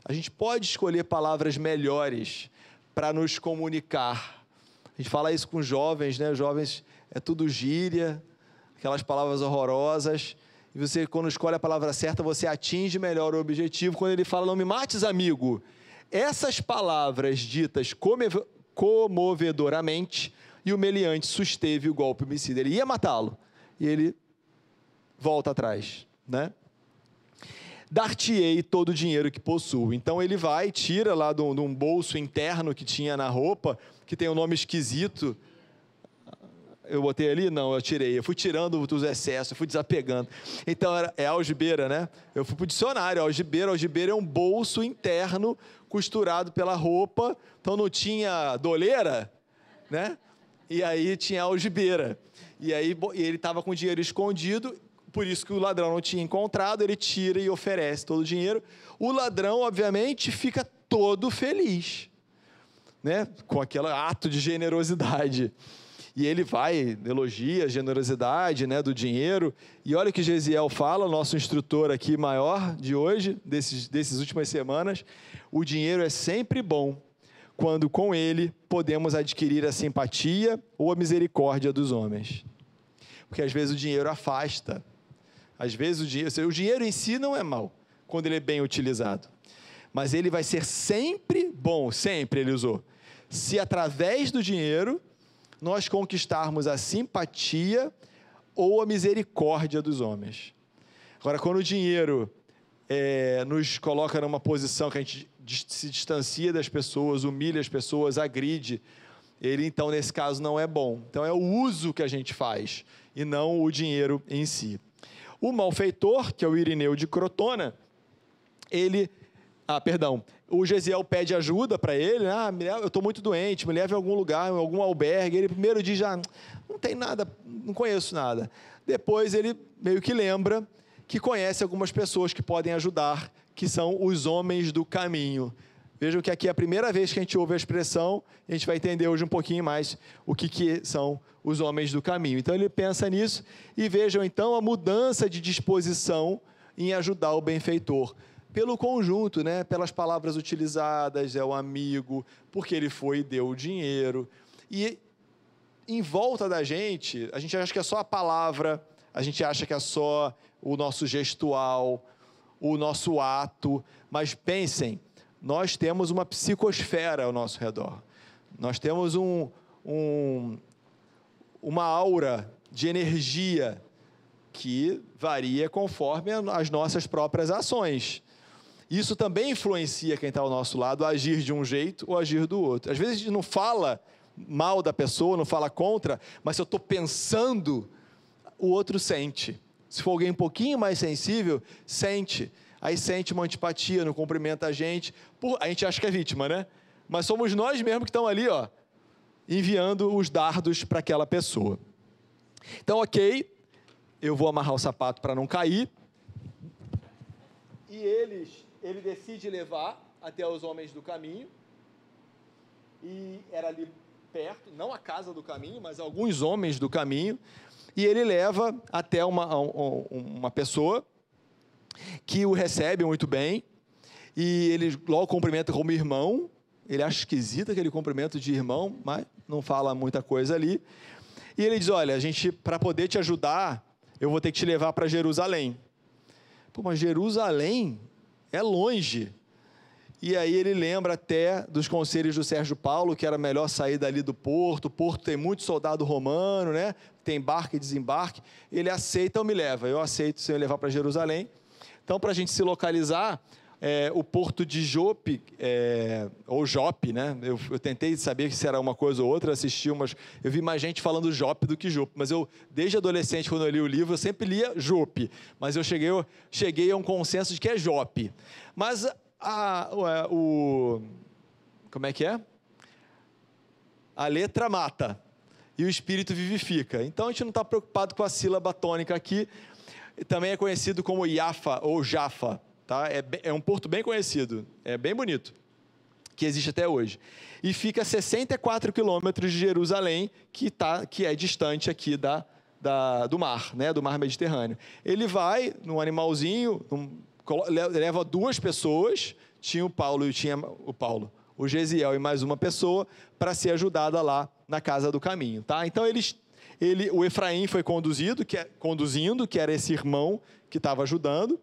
A gente pode escolher palavras melhores para nos comunicar. A gente fala isso com jovens, né? Jovens é tudo gíria, aquelas palavras horrorosas. E você, quando escolhe a palavra certa, você atinge melhor o objetivo. Quando ele fala, não me mates, amigo. Essas palavras ditas comovedoramente, e o meliante susteve o golpe homicida. Ele ia matá-lo, e ele volta atrás, né? Dar-te-ei todo o dinheiro que possuo. Então ele vai, tira lá de um bolso interno que tinha na roupa, que tem um nome esquisito, eu botei ali? Não, eu tirei. Eu fui tirando dos excessos, eu fui desapegando. Então, era, é algibeira, né? Eu fui para o dicionário. Algibeira, algibeira é um bolso interno costurado pela roupa. Então, não tinha doleira, né? E aí tinha algibeira. E aí ele estava com o dinheiro escondido, por isso que o ladrão não tinha encontrado, ele tira e oferece todo o dinheiro. O ladrão, obviamente, fica todo feliz, né? Com aquele ato de generosidade. E ele vai, elogia a generosidade né, do dinheiro. E olha o que Gesiel fala, nosso instrutor aqui maior de hoje, desses, desses últimas semanas. O dinheiro é sempre bom quando com ele podemos adquirir a simpatia ou a misericórdia dos homens. Porque às vezes o dinheiro afasta. Às vezes o dinheiro, o dinheiro em si não é mal, quando ele é bem utilizado. Mas ele vai ser sempre bom, sempre ele usou. Se através do dinheiro nós conquistarmos a simpatia ou a misericórdia dos homens. Agora, quando o dinheiro é, nos coloca numa posição que a gente se distancia das pessoas, humilha as pessoas, agride, ele então, nesse caso, não é bom. Então, é o uso que a gente faz e não o dinheiro em si. O malfeitor, que é o Irineu de Crotona, ele. Ah, perdão o Gesiel pede ajuda para ele, ah, eu estou muito doente, me leve a algum lugar, em algum albergue. Ele primeiro diz, já, não tem nada, não conheço nada. Depois ele meio que lembra que conhece algumas pessoas que podem ajudar, que são os homens do caminho. Vejam que aqui é a primeira vez que a gente ouve a expressão, a gente vai entender hoje um pouquinho mais o que, que são os homens do caminho. Então ele pensa nisso e vejam então a mudança de disposição em ajudar o benfeitor pelo conjunto, né? Pelas palavras utilizadas, é o amigo, porque ele foi e deu o dinheiro. E em volta da gente, a gente acha que é só a palavra, a gente acha que é só o nosso gestual, o nosso ato, mas pensem, nós temos uma psicosfera ao nosso redor. Nós temos um, um, uma aura de energia que varia conforme as nossas próprias ações. Isso também influencia quem está ao nosso lado a agir de um jeito ou agir do outro. Às vezes a gente não fala mal da pessoa, não fala contra, mas se eu estou pensando, o outro sente. Se for alguém um pouquinho mais sensível, sente. Aí sente uma antipatia, não cumprimenta a gente. a gente acha que é vítima, né? Mas somos nós mesmos que estão ali, ó, enviando os dardos para aquela pessoa. Então, ok, eu vou amarrar o sapato para não cair. E eles ele decide levar até os homens do caminho. E era ali perto, não a casa do caminho, mas alguns homens do caminho. E ele leva até uma, uma pessoa que o recebe muito bem. E ele logo cumprimenta como irmão. Ele acha esquisito aquele cumprimento de irmão, mas não fala muita coisa ali. E ele diz: Olha, a gente, para poder te ajudar, eu vou ter que te levar para Jerusalém. Pô, mas Jerusalém é longe. E aí ele lembra até dos conselhos do Sérgio Paulo, que era melhor sair dali do porto. O porto tem muito soldado romano, né? Tem embarque e desembarque. Ele aceita ou me leva. Eu aceito se eu levar para Jerusalém. Então, para a gente se localizar, é, o porto de Jope, é, ou Jope, né? Eu, eu, tentei saber se era uma coisa ou outra, assisti umas. Eu vi mais gente falando Jope do que Jope, mas eu, desde adolescente, quando eu li o livro, eu sempre lia Jope, mas eu cheguei, eu cheguei a um consenso de que é Jope. Mas a, o. Como é que é? A letra mata e o espírito vivifica. Então a gente não está preocupado com a sílaba tônica aqui. Também é conhecido como Iafa ou Jafa. Tá? É, é um porto bem conhecido, é bem bonito, que existe até hoje. E fica a 64 quilômetros de Jerusalém, que, tá, que é distante aqui da, da, do mar, né, do mar Mediterrâneo. Ele vai num animalzinho, num, leva duas pessoas, tinha o Paulo e tinha o Paulo, o Gesiel e mais uma pessoa, para ser ajudada lá na casa do caminho. Tá? Então eles ele, o Efraim foi conduzido, que é, conduzindo, que era esse irmão que estava ajudando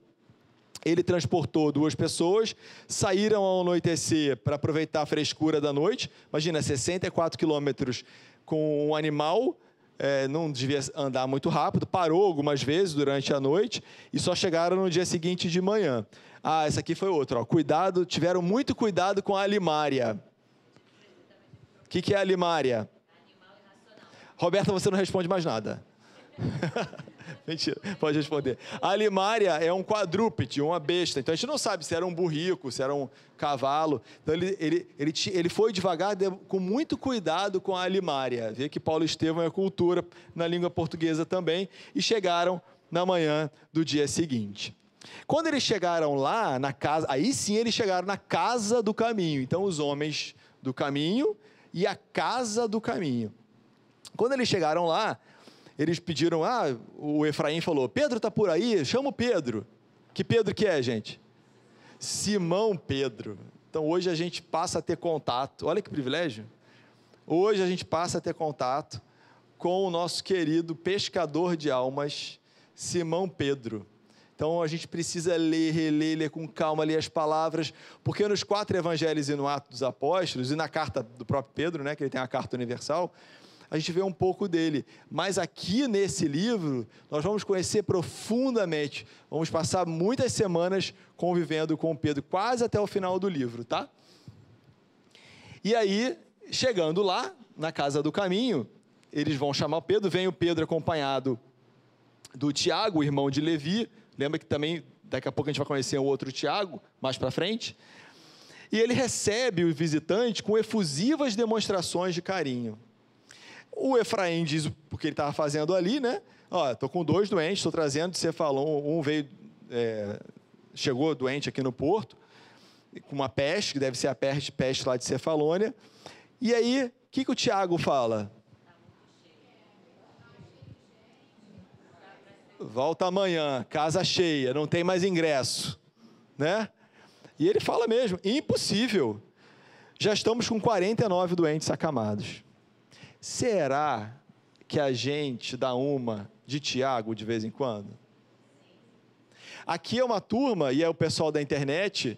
ele transportou duas pessoas, saíram ao anoitecer para aproveitar a frescura da noite. Imagina, 64 quilômetros com um animal, é, não devia andar muito rápido, parou algumas vezes durante a noite e só chegaram no dia seguinte de manhã. Ah, essa aqui foi outra. Ó. Cuidado, tiveram muito cuidado com a alimária. O que, que é a alimária? Roberta, você não responde mais nada. Mentira, pode responder. A limária é um quadrúpede, uma besta. Então a gente não sabe se era um burrico, se era um cavalo. Então ele, ele, ele, ele foi devagar, com muito cuidado com a limária. Vê que Paulo Estevão é cultura na língua portuguesa também. E chegaram na manhã do dia seguinte. Quando eles chegaram lá na casa, aí sim eles chegaram na casa do caminho. Então os homens do caminho e a casa do caminho. Quando eles chegaram lá, eles pediram, ah, o Efraim falou, Pedro está por aí, chama o Pedro. Que Pedro que é, gente? Simão Pedro. Então hoje a gente passa a ter contato, olha que privilégio. Hoje a gente passa a ter contato com o nosso querido pescador de almas, Simão Pedro. Então a gente precisa ler, reler, ler com calma, ler as palavras, porque nos quatro evangelhos e no Ato dos Apóstolos, e na carta do próprio Pedro, né, que ele tem a carta universal, a gente vê um pouco dele. Mas aqui nesse livro, nós vamos conhecer profundamente. Vamos passar muitas semanas convivendo com Pedro, quase até o final do livro, tá? E aí, chegando lá, na casa do caminho, eles vão chamar Pedro, vem o Pedro acompanhado do Tiago, irmão de Levi. Lembra que também daqui a pouco a gente vai conhecer o outro Tiago, mais para frente. E ele recebe o visitante com efusivas demonstrações de carinho. O Efraim diz o que ele estava fazendo ali, né? Ó, estou com dois doentes, estou trazendo, você falou, um veio, é, chegou doente aqui no porto, com uma peste, que deve ser a peste, peste lá de Cefalônia. E aí, o que, que o Tiago fala? Volta amanhã, casa cheia, não tem mais ingresso, né? E ele fala mesmo: impossível. Já estamos com 49 doentes acamados. Será que a gente dá uma de Tiago de vez em quando? Aqui é uma turma, e é o pessoal da internet,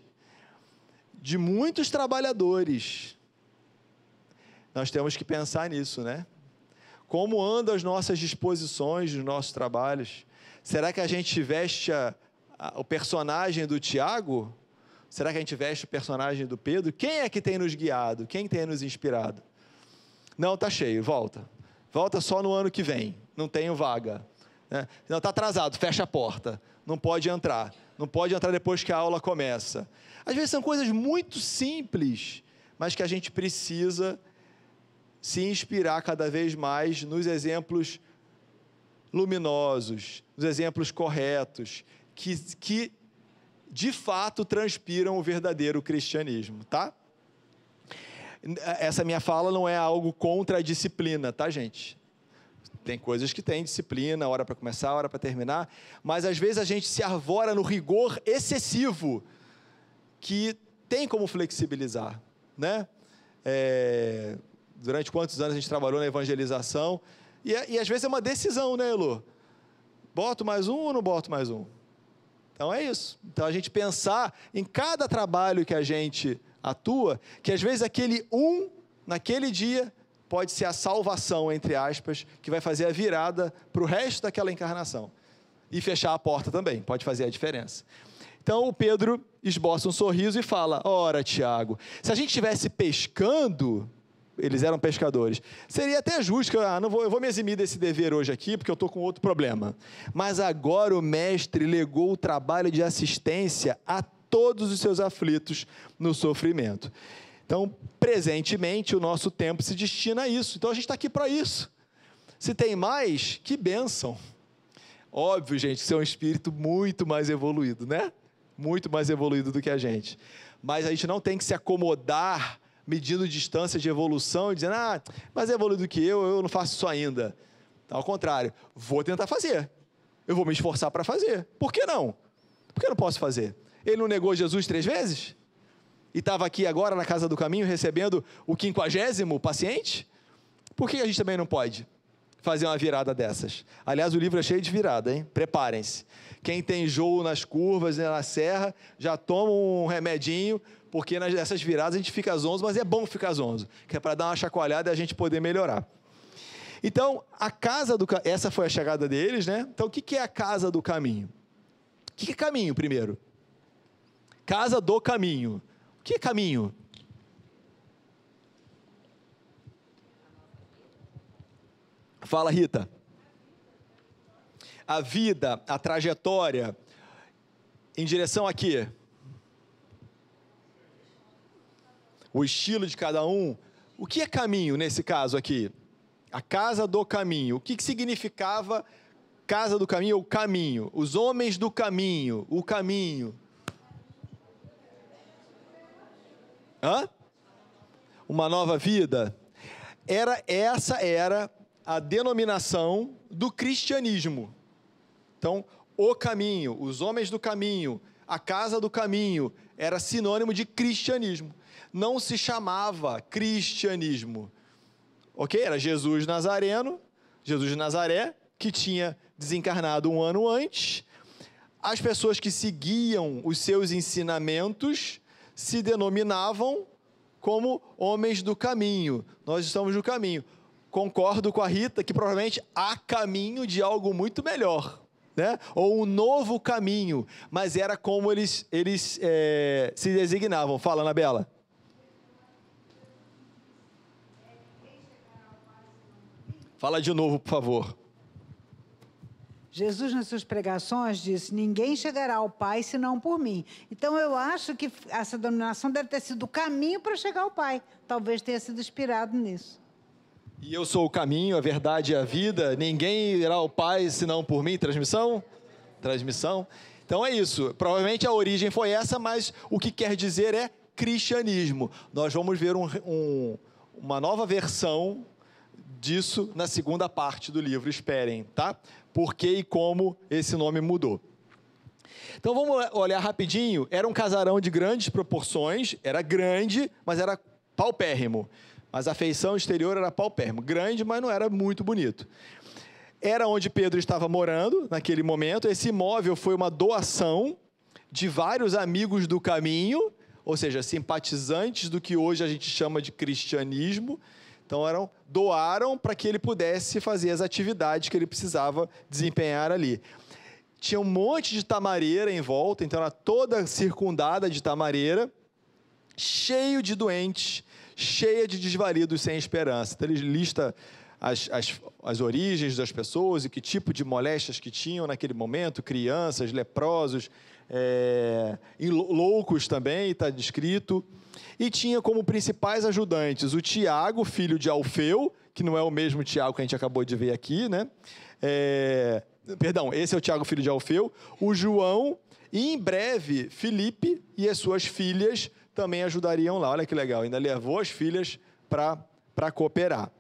de muitos trabalhadores. Nós temos que pensar nisso, né? Como andam as nossas disposições, os nossos trabalhos? Será que a gente veste a, a, o personagem do Tiago? Será que a gente veste o personagem do Pedro? Quem é que tem nos guiado? Quem tem nos inspirado? Não, tá cheio, volta. Volta só no ano que vem. Não tenho vaga. Né? Não, está atrasado, fecha a porta. Não pode entrar. Não pode entrar depois que a aula começa. Às vezes são coisas muito simples, mas que a gente precisa se inspirar cada vez mais nos exemplos luminosos, nos exemplos corretos, que, que de fato transpiram o verdadeiro cristianismo, tá? Essa minha fala não é algo contra a disciplina, tá, gente? Tem coisas que tem disciplina, hora para começar, hora para terminar, mas às vezes a gente se arvora no rigor excessivo que tem como flexibilizar, né? É, durante quantos anos a gente trabalhou na evangelização e, e às vezes é uma decisão, né, Elu? Boto mais um ou não boto mais um? Então é isso. Então a gente pensar em cada trabalho que a gente atua, que às vezes aquele um, naquele dia, pode ser a salvação, entre aspas, que vai fazer a virada para o resto daquela encarnação. E fechar a porta também, pode fazer a diferença. Então o Pedro esboça um sorriso e fala: Ora, Tiago, se a gente estivesse pescando, eles eram pescadores. Seria até justo que eu, ah, não vou, eu vou me eximir desse dever hoje aqui, porque eu estou com outro problema. Mas agora o mestre legou o trabalho de assistência a todos os seus aflitos no sofrimento. Então, presentemente, o nosso tempo se destina a isso. Então, a gente está aqui para isso. Se tem mais, que bênção. Óbvio, gente, você é um espírito muito mais evoluído, né? Muito mais evoluído do que a gente. Mas a gente não tem que se acomodar medindo distância de evolução e dizendo, ah, mas é evoluído que eu, eu não faço isso ainda. Ao contrário, vou tentar fazer. Eu vou me esforçar para fazer. Por que não? Por que eu não posso fazer? Ele não negou Jesus três vezes? E estava aqui agora na casa do caminho recebendo o quinquagésimo paciente? Por que a gente também não pode fazer uma virada dessas? Aliás, o livro é cheio de virada, hein? Preparem-se. Quem tem jogo nas curvas, na serra, já toma um remedinho porque nessas viradas a gente fica zonzo, mas é bom ficar zonzo, que é para dar uma chacoalhada e a gente poder melhorar. Então, a casa do essa foi a chegada deles, né? Então, o que é a casa do caminho? O que é caminho, primeiro? Casa do caminho. O que é caminho? Fala, Rita. A vida, a trajetória em direção a quê? o estilo de cada um. O que é caminho nesse caso aqui? A casa do caminho. O que, significava casa do caminho ou caminho? Os homens do caminho, o caminho. Hã? Uma nova vida? Era essa era a denominação do cristianismo. Então, o caminho, os homens do caminho, a casa do caminho era sinônimo de cristianismo não se chamava cristianismo. Ok? Era Jesus Nazareno, Jesus de Nazaré, que tinha desencarnado um ano antes. As pessoas que seguiam os seus ensinamentos se denominavam como homens do caminho. Nós estamos no caminho. Concordo com a Rita que provavelmente há caminho de algo muito melhor. Né? ou um novo caminho, mas era como eles, eles é, se designavam. Fala, Anabela. Fala de novo, por favor. Jesus, nas suas pregações, disse: Ninguém chegará ao Pai senão por mim. Então, eu acho que essa denominação deve ter sido o caminho para chegar ao Pai. Talvez tenha sido inspirado nisso. E eu sou o caminho, a verdade e a vida. Ninguém irá ao Pai senão por mim. Transmissão? Transmissão. Então é isso. Provavelmente a origem foi essa, mas o que quer dizer é cristianismo. Nós vamos ver um, um, uma nova versão disso na segunda parte do livro, esperem, tá? Por que e como esse nome mudou. Então vamos olhar rapidinho. Era um casarão de grandes proporções, era grande, mas era paupérrimo. Mas a feição exterior era paupérrimo. Grande, mas não era muito bonito. Era onde Pedro estava morando naquele momento. Esse imóvel foi uma doação de vários amigos do caminho, ou seja, simpatizantes do que hoje a gente chama de cristianismo. Então eram doaram para que ele pudesse fazer as atividades que ele precisava desempenhar ali. Tinha um monte de tamareira em volta, então era toda circundada de tamareira, cheio de doentes, cheia de desvalidos sem esperança. Então ele lista as, as, as origens das pessoas e que tipo de moléstias que tinham naquele momento, crianças, leprosos, é, loucos também, está descrito. E tinha como principais ajudantes o Tiago, filho de Alfeu, que não é o mesmo Tiago que a gente acabou de ver aqui, né? É, perdão, esse é o Tiago, filho de Alfeu, o João, e em breve Felipe e as suas filhas também ajudariam lá. Olha que legal, ainda levou as filhas para cooperar.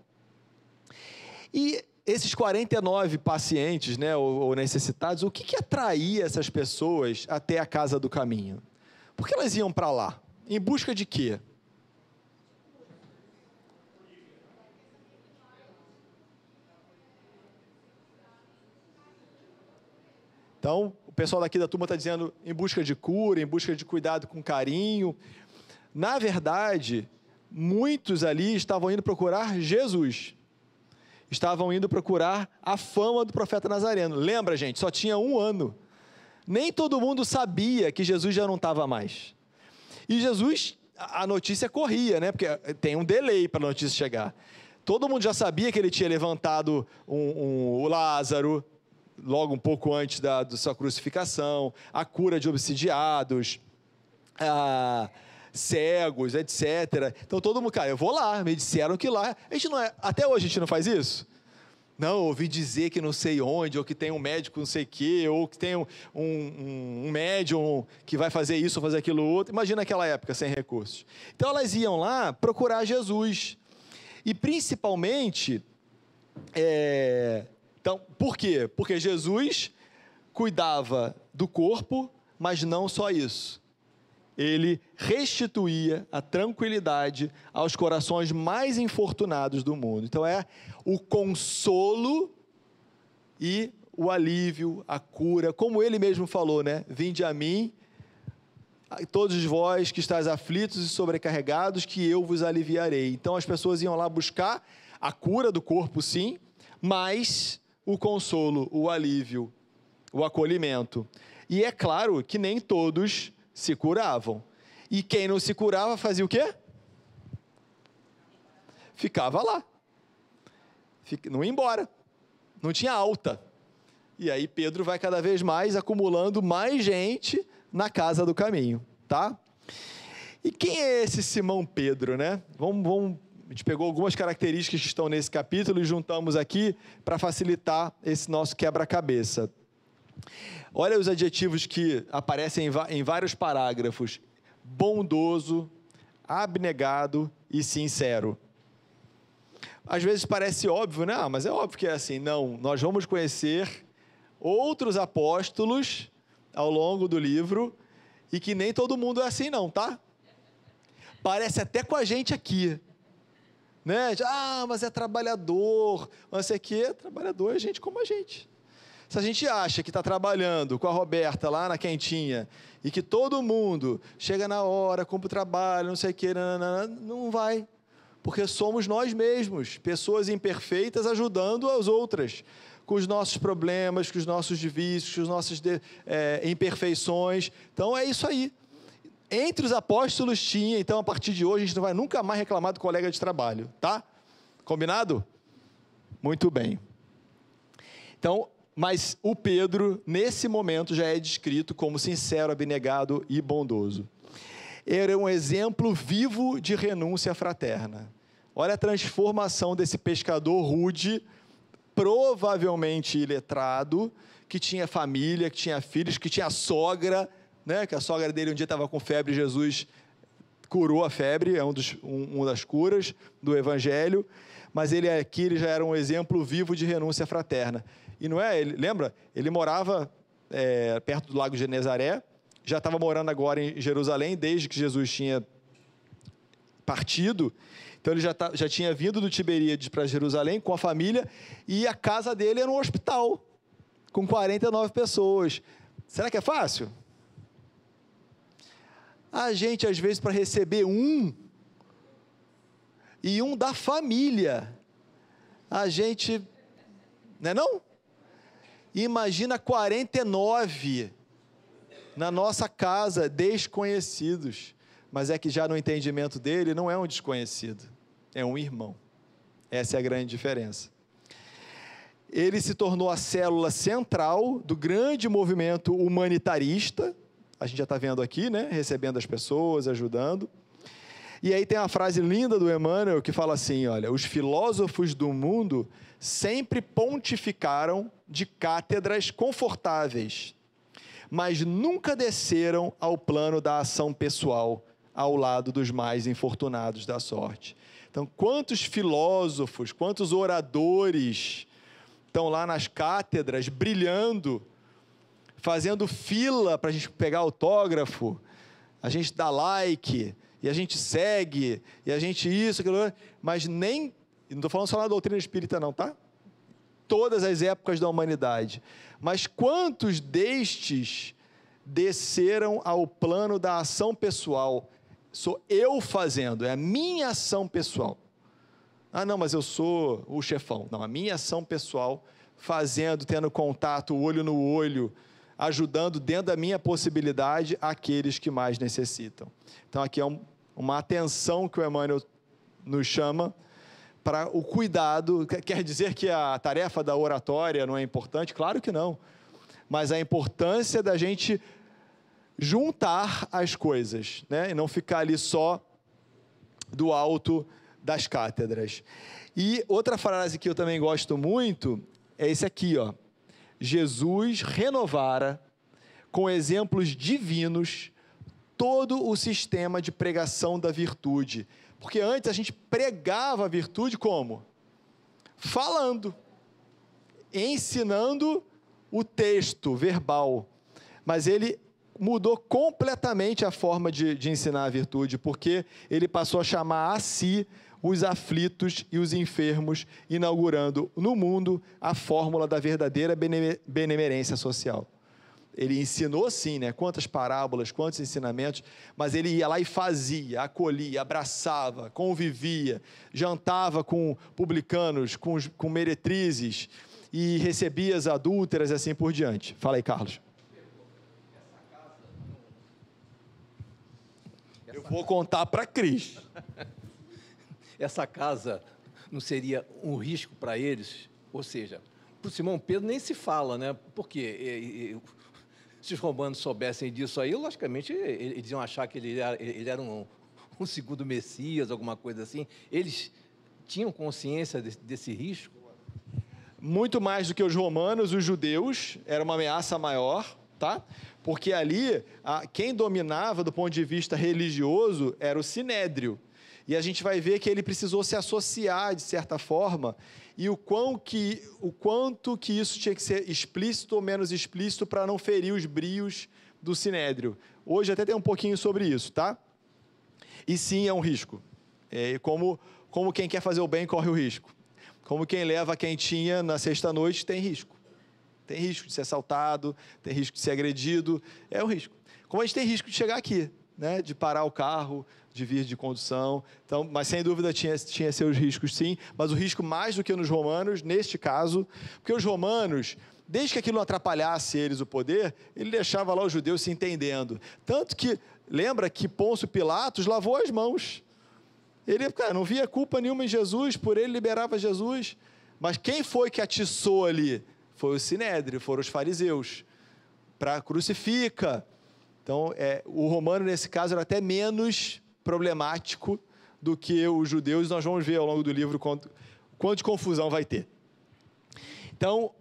E esses 49 pacientes né, ou, ou necessitados, o que, que atraía essas pessoas até a casa do caminho? Por que elas iam para lá? Em busca de quê? Então, o pessoal daqui da turma está dizendo em busca de cura, em busca de cuidado com carinho. Na verdade, muitos ali estavam indo procurar Jesus. Estavam indo procurar a fama do profeta Nazareno. Lembra, gente? Só tinha um ano. Nem todo mundo sabia que Jesus já não estava mais. E Jesus, a notícia corria, né? Porque tem um delay para a notícia chegar. Todo mundo já sabia que ele tinha levantado um, um, o Lázaro, logo um pouco antes da, da sua crucificação, a cura de obsidiados, a, cegos, etc. Então todo mundo, cara, eu vou lá, me disseram que lá. A gente não é, até hoje a gente não faz isso? Não, ouvi dizer que não sei onde, ou que tem um médico não sei o quê, ou que tem um, um, um médium que vai fazer isso ou fazer aquilo outro. Imagina aquela época sem recursos. Então elas iam lá procurar Jesus. E principalmente, é, então, por quê? Porque Jesus cuidava do corpo, mas não só isso ele restituía a tranquilidade aos corações mais infortunados do mundo. Então é o consolo e o alívio, a cura, como ele mesmo falou, né? Vinde a mim, todos vós que estáis aflitos e sobrecarregados, que eu vos aliviarei. Então as pessoas iam lá buscar a cura do corpo, sim, mas o consolo, o alívio, o acolhimento. E é claro que nem todos se curavam. E quem não se curava fazia o quê? Ficava lá. Não ia embora. Não tinha alta. E aí Pedro vai cada vez mais acumulando mais gente na casa do caminho, tá? E quem é esse Simão Pedro, né? Vamos, vamos a gente pegou algumas características que estão nesse capítulo e juntamos aqui para facilitar esse nosso quebra-cabeça. Olha os adjetivos que aparecem em vários parágrafos: bondoso, abnegado e sincero. Às vezes parece óbvio, né? Ah, mas é óbvio que é assim. Não, nós vamos conhecer outros apóstolos ao longo do livro e que nem todo mundo é assim, não, tá? Parece até com a gente aqui. Né? Ah, mas é trabalhador, mas sei que trabalhador é gente como a gente. Se a gente acha que está trabalhando com a Roberta lá na quentinha e que todo mundo chega na hora, cumpre o trabalho, não sei o quê, não, não vai. Porque somos nós mesmos, pessoas imperfeitas ajudando as outras, com os nossos problemas, com os nossos vícios, com as nossas de, é, imperfeições. Então é isso aí. Entre os apóstolos tinha, então a partir de hoje a gente não vai nunca mais reclamar do colega de trabalho, tá? Combinado? Muito bem. Então, mas o Pedro, nesse momento, já é descrito como sincero, abnegado e bondoso. Era um exemplo vivo de renúncia fraterna. Olha a transformação desse pescador rude, provavelmente iletrado, que tinha família, que tinha filhos, que tinha sogra, né? que a sogra dele um dia estava com febre, Jesus curou a febre, é um, dos, um, uma das curas do Evangelho, mas ele aqui ele já era um exemplo vivo de renúncia fraterna. E não é, ele, lembra? Ele morava é, perto do Lago de Genezaré. Já estava morando agora em Jerusalém, desde que Jesus tinha partido. Então ele já, tá, já tinha vindo do Tiberíades para Jerusalém com a família e a casa dele era um hospital com 49 pessoas. Será que é fácil? A gente, às vezes, para receber um e um da família, a gente. Não é não? Imagina 49 na nossa casa, desconhecidos. Mas é que já no entendimento dele não é um desconhecido, é um irmão. Essa é a grande diferença. Ele se tornou a célula central do grande movimento humanitarista. A gente já está vendo aqui, né? Recebendo as pessoas, ajudando. E aí tem uma frase linda do Emmanuel que fala assim: olha, os filósofos do mundo sempre pontificaram de cátedras confortáveis, mas nunca desceram ao plano da ação pessoal, ao lado dos mais infortunados da sorte. Então, quantos filósofos, quantos oradores estão lá nas cátedras brilhando, fazendo fila para a gente pegar autógrafo, a gente dá like, e a gente segue, e a gente isso, aquilo, mas nem, não estou falando só na doutrina espírita, não, tá? Todas as épocas da humanidade. Mas quantos destes desceram ao plano da ação pessoal? Sou eu fazendo, é a minha ação pessoal. Ah, não, mas eu sou o chefão. Não, a minha ação pessoal, fazendo, tendo contato, olho no olho, ajudando dentro da minha possibilidade aqueles que mais necessitam. Então, aqui é um, uma atenção que o Emmanuel nos chama para o cuidado. Quer dizer que a tarefa da oratória não é importante? Claro que não. Mas a importância da gente juntar as coisas, né? e não ficar ali só do alto das cátedras. E outra frase que eu também gosto muito é esse aqui, ó. Jesus renovara, com exemplos divinos, todo o sistema de pregação da virtude. Porque antes a gente pregava a virtude como? Falando, ensinando o texto verbal. Mas ele mudou completamente a forma de, de ensinar a virtude, porque ele passou a chamar a si os aflitos e os enfermos, inaugurando no mundo a fórmula da verdadeira benemerência social. Ele ensinou sim, né? Quantas parábolas, quantos ensinamentos, mas ele ia lá e fazia, acolhia, abraçava, convivia, jantava com publicanos, com, com meretrizes e recebia as adúlteras e assim por diante. Fala aí, Carlos. Eu vou contar para Cris. essa casa não seria um risco para eles? Ou seja, para o Simão Pedro nem se fala, né? Porque se os romanos soubessem disso aí, logicamente eles iam achar que ele era, ele era um, um segundo Messias, alguma coisa assim. Eles tinham consciência desse, desse risco? Muito mais do que os romanos, os judeus era uma ameaça maior, tá? Porque ali, a, quem dominava do ponto de vista religioso era o sinédrio, e a gente vai ver que ele precisou se associar de certa forma e o, quão que, o quanto que isso tinha que ser explícito ou menos explícito para não ferir os brios do sinédrio. Hoje até tem um pouquinho sobre isso, tá? E sim, é um risco. É, como, como quem quer fazer o bem corre o risco. Como quem leva a quentinha na sexta-noite tem risco. Tem risco de ser assaltado, tem risco de ser agredido, é um risco. Como a gente tem risco de chegar aqui, né, de parar o carro, de vir de condução. Então, mas sem dúvida tinha, tinha seus riscos sim, mas o risco mais do que nos romanos, neste caso, porque os romanos, desde que aquilo não atrapalhasse eles o poder, ele deixava lá os judeus se entendendo. Tanto que, lembra que Pôncio Pilatos lavou as mãos. Ele cara, não via culpa nenhuma em Jesus, por ele liberava Jesus. Mas quem foi que atiçou ali? Foi o Sinédrio, foram os fariseus. Para crucifica. Então, é, o romano, nesse caso, era até menos problemático do que os judeus. Nós vamos ver ao longo do livro quanto, quanto de confusão vai ter. Então,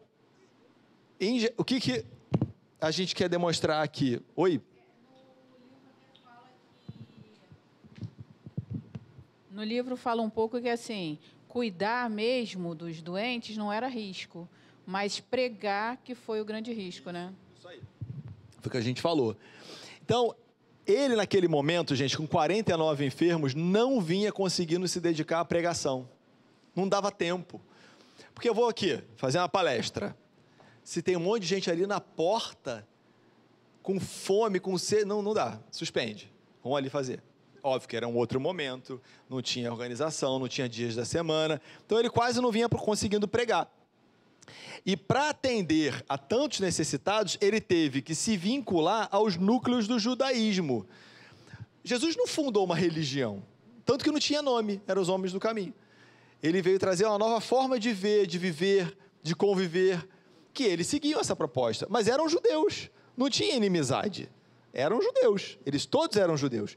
em, o que, que a gente quer demonstrar aqui? Oi? No livro fala um pouco que assim, cuidar mesmo dos doentes não era risco, mas pregar que foi o grande risco, né? Isso aí. foi o que a gente falou. Então, ele naquele momento, gente, com 49 enfermos, não vinha conseguindo se dedicar à pregação. Não dava tempo. Porque eu vou aqui fazer uma palestra. Se tem um monte de gente ali na porta, com fome, com sede, não, não dá. Suspende. Vamos ali fazer. Óbvio que era um outro momento, não tinha organização, não tinha dias da semana. Então ele quase não vinha conseguindo pregar. E para atender a tantos necessitados, ele teve que se vincular aos núcleos do judaísmo. Jesus não fundou uma religião, tanto que não tinha nome, eram os homens do caminho. Ele veio trazer uma nova forma de ver, de viver, de conviver, que eles seguiam essa proposta, mas eram judeus, não tinha inimizade. Eram judeus, eles todos eram judeus.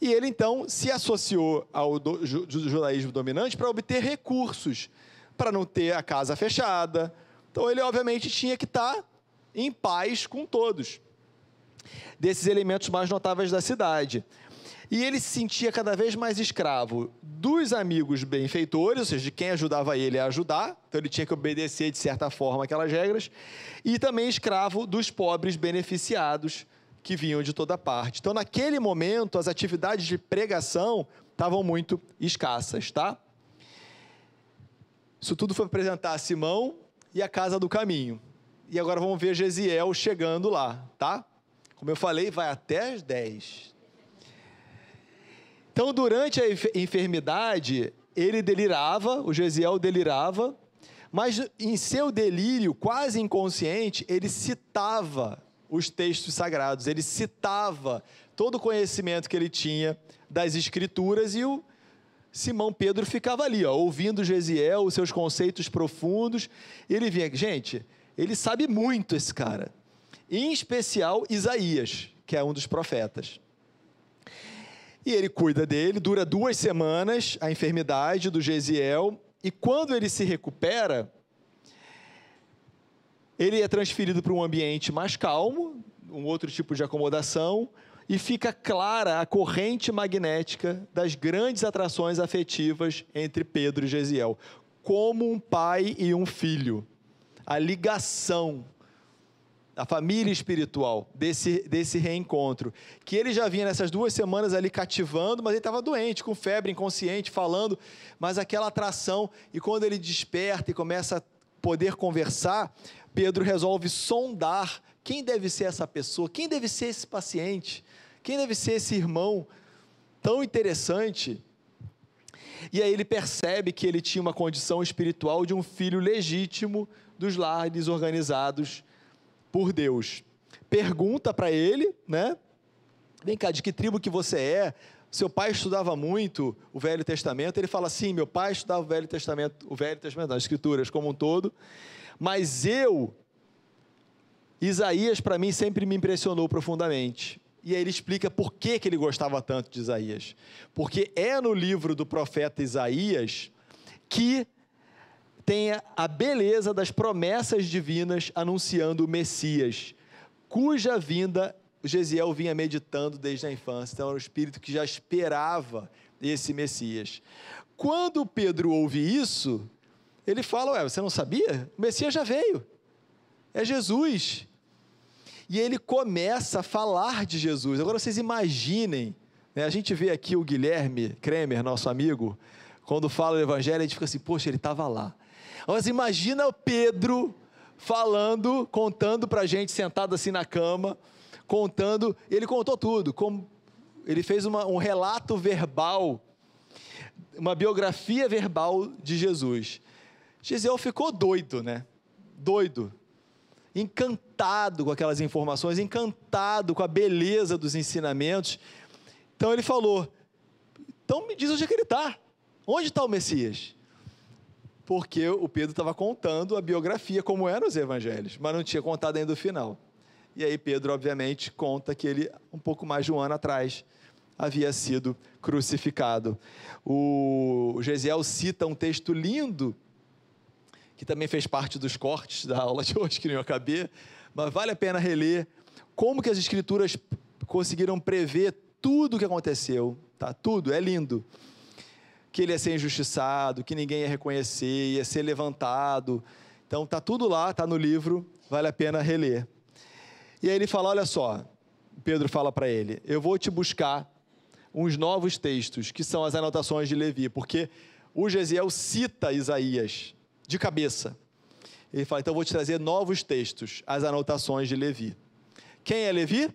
E ele então se associou ao do, ju, judaísmo dominante para obter recursos, para não ter a casa fechada. Então ele obviamente tinha que estar em paz com todos. Desses elementos mais notáveis da cidade. E ele se sentia cada vez mais escravo dos amigos benfeitores, ou seja, de quem ajudava ele a ajudar, então ele tinha que obedecer de certa forma aquelas regras, e também escravo dos pobres beneficiados que vinham de toda parte. Então, naquele momento, as atividades de pregação estavam muito escassas, tá? Isso tudo foi apresentar a Simão e a casa do caminho. E agora vamos ver Gesiel chegando lá, tá? Como eu falei, vai até as 10. Então, durante a enfermidade, ele delirava, o Gesiel delirava, mas em seu delírio, quase inconsciente, ele citava os textos sagrados, ele citava todo o conhecimento que ele tinha das escrituras e o Simão Pedro ficava ali, ó, ouvindo Gesiel, os seus conceitos profundos, ele vinha, gente, ele sabe muito esse cara, em especial Isaías, que é um dos profetas. E ele cuida dele, dura duas semanas a enfermidade do Gesiel, e quando ele se recupera, ele é transferido para um ambiente mais calmo, um outro tipo de acomodação, e fica clara a corrente magnética das grandes atrações afetivas entre Pedro e Gesiel, como um pai e um filho. A ligação, a família espiritual desse, desse reencontro. Que ele já vinha nessas duas semanas ali cativando, mas ele estava doente, com febre, inconsciente, falando, mas aquela atração, e quando ele desperta e começa a poder conversar, Pedro resolve sondar quem deve ser essa pessoa, quem deve ser esse paciente, quem deve ser esse irmão tão interessante. E aí ele percebe que ele tinha uma condição espiritual de um filho legítimo dos lares organizados por Deus. Pergunta para ele, né? Vem cá, de que tribo que você é? Seu pai estudava muito o Velho Testamento. Ele fala assim: meu pai estudava o Velho Testamento, o Velho Testamento, as Escrituras como um todo. Mas eu, Isaías para mim sempre me impressionou profundamente. E aí ele explica por que, que ele gostava tanto de Isaías. Porque é no livro do profeta Isaías que tem a beleza das promessas divinas anunciando o Messias, cuja vinda Gesiel vinha meditando desde a infância. Então era o espírito que já esperava esse Messias. Quando Pedro ouve isso, ele fala: Ué, você não sabia? O Messias já veio. É Jesus. E ele começa a falar de Jesus. Agora vocês imaginem, né, a gente vê aqui o Guilherme Kremer, nosso amigo, quando fala o Evangelho, a gente fica assim: Poxa, ele estava lá. Mas imagina o Pedro falando, contando para a gente, sentado assim na cama, contando. Ele contou tudo. ele fez uma, um relato verbal, uma biografia verbal de Jesus. Gisele ficou doido, né? Doido. Encantado com aquelas informações, encantado com a beleza dos ensinamentos. Então ele falou: então me diz onde é que ele está. Onde está o Messias? Porque o Pedro estava contando a biografia, como eram os evangelhos, mas não tinha contado ainda o final. E aí Pedro, obviamente, conta que ele, um pouco mais de um ano atrás, havia sido crucificado. O Gesiel cita um texto lindo que também fez parte dos cortes da aula de hoje, que não ia caber, mas vale a pena reler como que as escrituras conseguiram prever tudo o que aconteceu, tá? Tudo, é lindo. Que ele ia ser injustiçado, que ninguém ia reconhecer, ia ser levantado. Então tá tudo lá, tá no livro, vale a pena reler. E aí ele fala: Olha só, Pedro fala para ele: Eu vou te buscar uns novos textos, que são as anotações de Levi, porque o Gesiel cita Isaías de cabeça. Ele fala: Então eu vou te trazer novos textos, as anotações de Levi. Quem é Levi?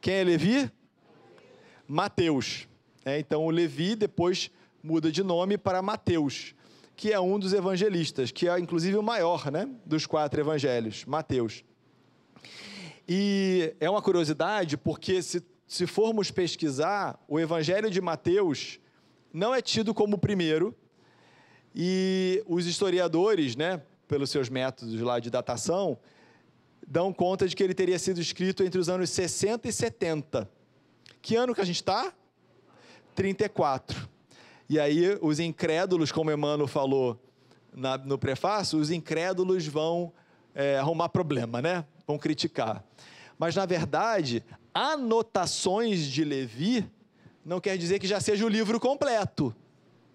Quem é Levi? Mateus. É, então o Levi depois muda de nome para Mateus, que é um dos evangelistas, que é inclusive o maior né, dos quatro evangelhos, Mateus. E é uma curiosidade, porque se, se formos pesquisar, o evangelho de Mateus não é tido como o primeiro, e os historiadores, né, pelos seus métodos lá de datação, dão conta de que ele teria sido escrito entre os anos 60 e 70. Que ano que a gente está? 34. E aí os incrédulos, como Emmanuel falou na, no prefácio, os incrédulos vão é, arrumar problema, né? Vão criticar. Mas, na verdade, anotações de Levi não quer dizer que já seja o livro completo.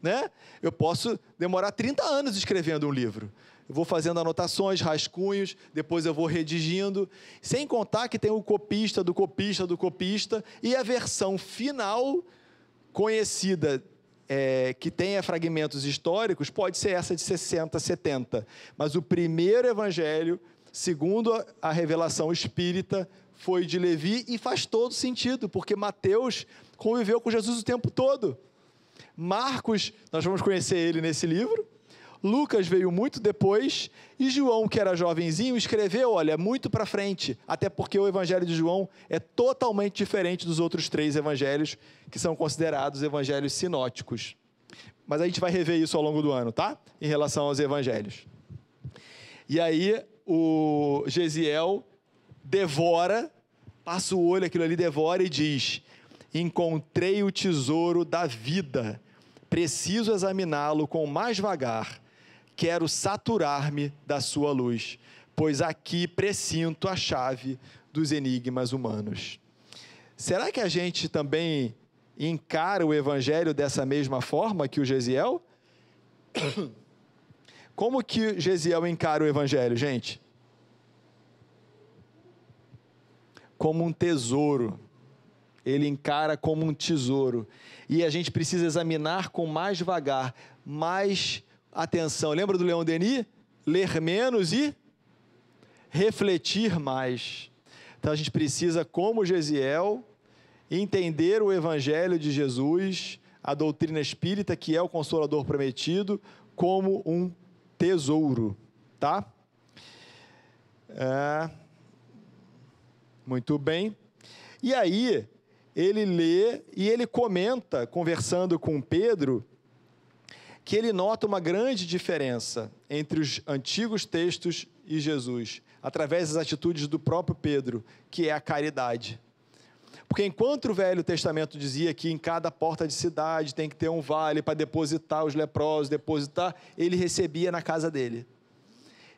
Né? Eu posso demorar 30 anos escrevendo um livro. Eu vou fazendo anotações, rascunhos, depois eu vou redigindo, sem contar que tem o copista do copista do copista e a versão final conhecida é, que tenha fragmentos históricos pode ser essa de 60, 70. Mas o primeiro evangelho, segundo a revelação espírita, foi de Levi e faz todo sentido, porque Mateus conviveu com Jesus o tempo todo. Marcos, nós vamos conhecer ele nesse livro. Lucas veio muito depois e João, que era jovenzinho, escreveu, olha, muito para frente, até porque o evangelho de João é totalmente diferente dos outros três evangelhos que são considerados evangelhos sinóticos. Mas a gente vai rever isso ao longo do ano, tá? Em relação aos evangelhos. E aí o Gesiel devora, passa o olho, aquilo ali devora e diz: Encontrei o tesouro da vida, preciso examiná-lo com mais vagar quero saturar-me da sua luz, pois aqui presinto a chave dos enigmas humanos. Será que a gente também encara o evangelho dessa mesma forma que o Gesiel? Como que Gesiel encara o evangelho, gente? Como um tesouro. Ele encara como um tesouro. E a gente precisa examinar com mais vagar, mais atenção. Lembra do Leão Denis? Ler menos e refletir mais. Então a gente precisa, como Gesiel, entender o Evangelho de Jesus, a doutrina espírita, que é o consolador prometido, como um tesouro, tá? É... Muito bem. E aí, ele lê e ele comenta, conversando com Pedro, que ele nota uma grande diferença entre os antigos textos e Jesus, através das atitudes do próprio Pedro, que é a caridade. Porque enquanto o Velho Testamento dizia que em cada porta de cidade tem que ter um vale para depositar os leprosos, depositar, ele recebia na casa dele.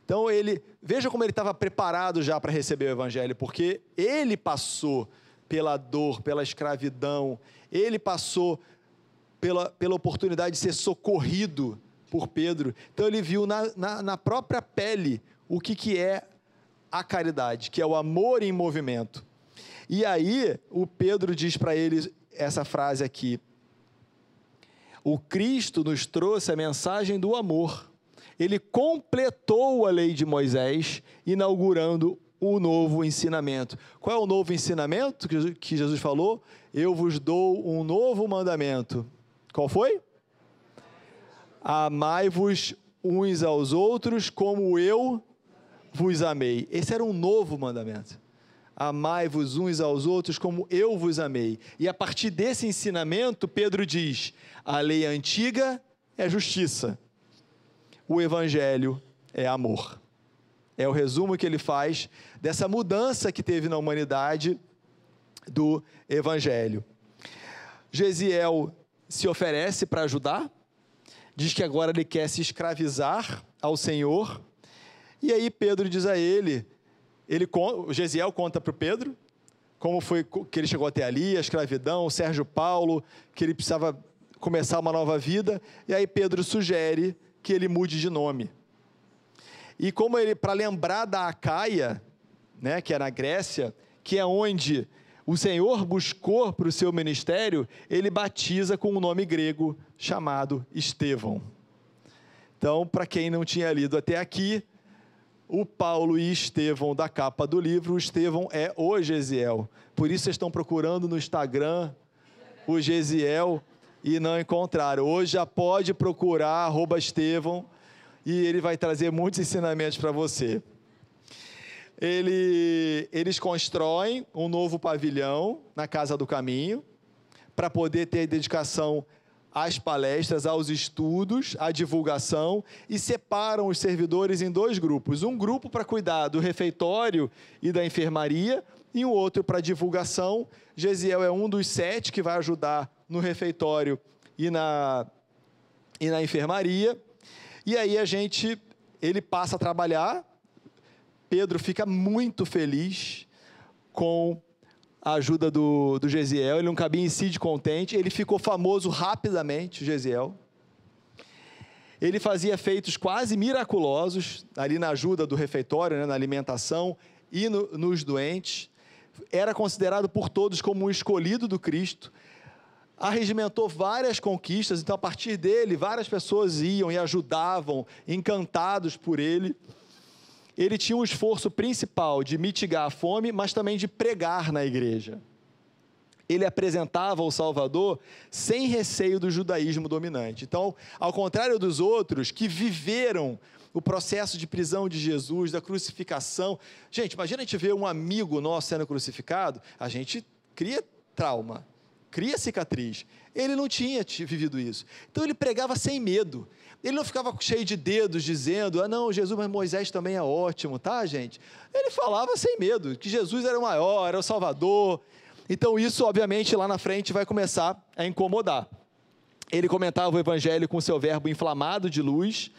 Então ele, veja como ele estava preparado já para receber o evangelho, porque ele passou pela dor, pela escravidão, ele passou pela, pela oportunidade de ser socorrido por Pedro. Então ele viu na, na, na própria pele o que, que é a caridade, que é o amor em movimento. E aí o Pedro diz para ele essa frase aqui: O Cristo nos trouxe a mensagem do amor. Ele completou a lei de Moisés, inaugurando o novo ensinamento. Qual é o novo ensinamento que Jesus falou? Eu vos dou um novo mandamento qual foi? Amai-vos uns aos outros como eu vos amei. Esse era um novo mandamento. Amai-vos uns aos outros como eu vos amei. E a partir desse ensinamento, Pedro diz: a lei antiga é justiça, o evangelho é amor. É o resumo que ele faz dessa mudança que teve na humanidade do evangelho. Gesiel se oferece para ajudar, diz que agora ele quer se escravizar ao Senhor. E aí Pedro diz a ele, ele Gesiel conta para o Pedro como foi que ele chegou até ali, a escravidão, o Sérgio Paulo, que ele precisava começar uma nova vida, e aí Pedro sugere que ele mude de nome. E como ele, para lembrar da Acaia, né, que é na Grécia, que é onde o Senhor buscou para o seu ministério, ele batiza com um nome grego chamado Estevão. Então, para quem não tinha lido até aqui, o Paulo e Estevão da capa do livro, o Estevão é o Gesiel. Por isso vocês estão procurando no Instagram o Gesiel e não encontraram. Hoje já pode procurar arroba Estevão e ele vai trazer muitos ensinamentos para você. Ele, eles constroem um novo pavilhão na Casa do Caminho para poder ter dedicação às palestras, aos estudos, à divulgação e separam os servidores em dois grupos. Um grupo para cuidar do refeitório e da enfermaria e um outro para divulgação. Gesiel é um dos sete que vai ajudar no refeitório e na, e na enfermaria. E aí a gente, ele passa a trabalhar. Pedro fica muito feliz com a ajuda do, do Gesiel. Ele não cabia em si de contente. Ele ficou famoso rapidamente, o Gesiel. Ele fazia feitos quase miraculosos ali na ajuda do refeitório, né, na alimentação e no, nos doentes. Era considerado por todos como um escolhido do Cristo arregimentou várias conquistas, então a partir dele, várias pessoas iam e ajudavam, encantados por ele. Ele tinha um esforço principal de mitigar a fome, mas também de pregar na igreja. Ele apresentava o Salvador sem receio do judaísmo dominante. Então, ao contrário dos outros que viveram o processo de prisão de Jesus, da crucificação. Gente, imagina a gente ver um amigo nosso sendo crucificado, a gente cria trauma cria cicatriz. Ele não tinha vivido isso. Então ele pregava sem medo. Ele não ficava cheio de dedos dizendo: ah, não, Jesus, mas Moisés também é ótimo, tá, gente? Ele falava sem medo, que Jesus era o maior, era o Salvador. Então isso, obviamente, lá na frente vai começar a incomodar. Ele comentava o evangelho com seu verbo inflamado de luz.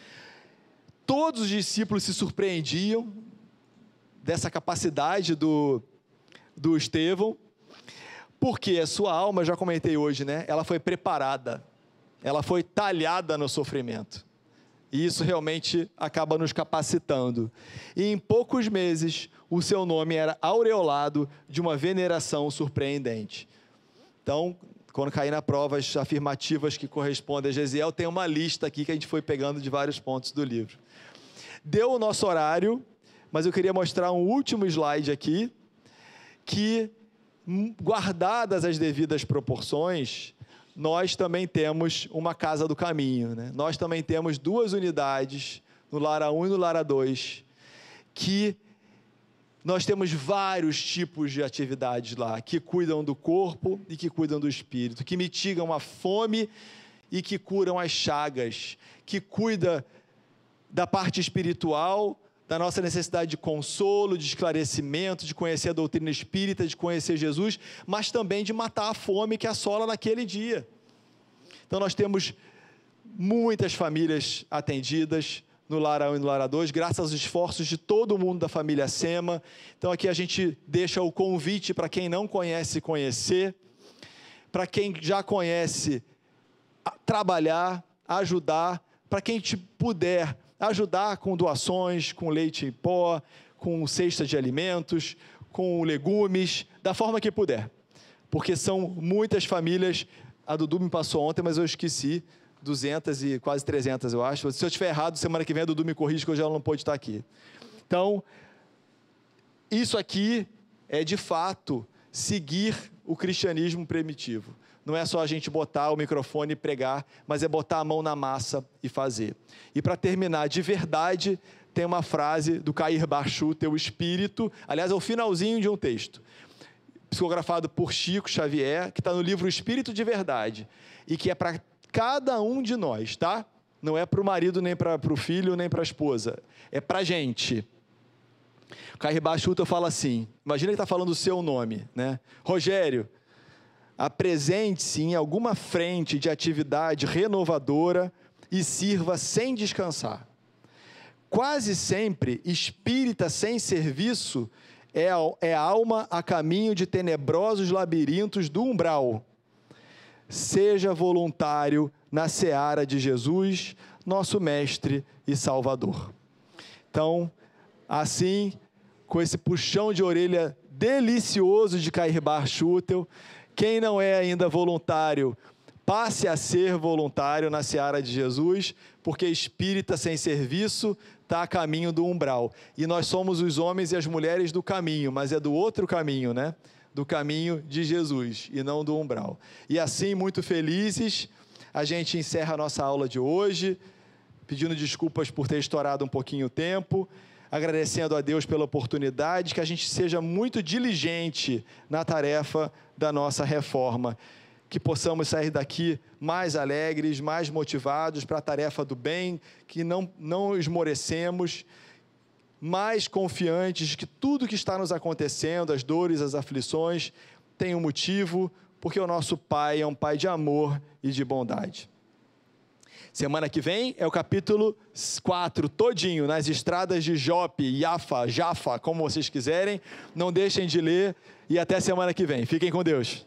Todos os discípulos se surpreendiam dessa capacidade do, do Estevão. Porque a sua alma, já comentei hoje, né? Ela foi preparada, ela foi talhada no sofrimento. E isso realmente acaba nos capacitando. E em poucos meses, o seu nome era aureolado de uma veneração surpreendente. Então, quando cair na prova as afirmativas que correspondem a Gesiel, tem uma lista aqui que a gente foi pegando de vários pontos do livro. Deu o nosso horário, mas eu queria mostrar um último slide aqui, que guardadas as devidas proporções, nós também temos uma casa do caminho. Né? Nós também temos duas unidades, no Lara 1 e no Lara 2, que nós temos vários tipos de atividades lá, que cuidam do corpo e que cuidam do espírito, que mitigam a fome e que curam as chagas, que cuida da parte espiritual da nossa necessidade de consolo, de esclarecimento, de conhecer a doutrina espírita, de conhecer Jesus, mas também de matar a fome que assola naquele dia. Então nós temos muitas famílias atendidas no Lara 1 e no Lara 2, graças aos esforços de todo mundo da família Sema. Então aqui a gente deixa o convite para quem não conhece conhecer, para quem já conhece trabalhar, ajudar, para quem te puder ajudar com doações, com leite em pó, com cesta de alimentos, com legumes, da forma que puder. Porque são muitas famílias. A Dudu me passou ontem, mas eu esqueci. 200 e quase 300, eu acho. Se eu estiver errado, semana que vem a Dudu me corrige que eu já não pode estar aqui. Então, isso aqui é de fato seguir o cristianismo primitivo. Não é só a gente botar o microfone e pregar, mas é botar a mão na massa e fazer. E para terminar, de verdade, tem uma frase do Cair Bachu, teu espírito, aliás, é o finalzinho de um texto, psicografado por Chico Xavier, que está no livro Espírito de Verdade, e que é para cada um de nós, tá? Não é para o marido, nem para o filho, nem para a esposa. É para a gente. Cair Bachuto fala assim: imagina que está falando o seu nome, né? Rogério, apresente-se em alguma frente de atividade renovadora e sirva sem descansar. Quase sempre, espírita sem serviço é, é alma a caminho de tenebrosos labirintos do umbral. Seja voluntário na seara de Jesus, nosso Mestre e Salvador. Então, assim com esse puxão de orelha delicioso de Cair Bar Schutel. Quem não é ainda voluntário, passe a ser voluntário na seara de Jesus, porque espírita sem serviço está a caminho do umbral. E nós somos os homens e as mulheres do caminho, mas é do outro caminho, né? Do caminho de Jesus e não do umbral. E assim, muito felizes, a gente encerra a nossa aula de hoje, pedindo desculpas por ter estourado um pouquinho o tempo agradecendo a Deus pela oportunidade, que a gente seja muito diligente na tarefa da nossa reforma, que possamos sair daqui mais alegres, mais motivados para a tarefa do bem, que não, não esmorecemos, mais confiantes de que tudo que está nos acontecendo, as dores, as aflições, tem um motivo, porque o nosso Pai é um Pai de amor e de bondade. Semana que vem é o capítulo 4, todinho, nas estradas de Jope, Jafa, Jafa, como vocês quiserem. Não deixem de ler e até semana que vem. Fiquem com Deus.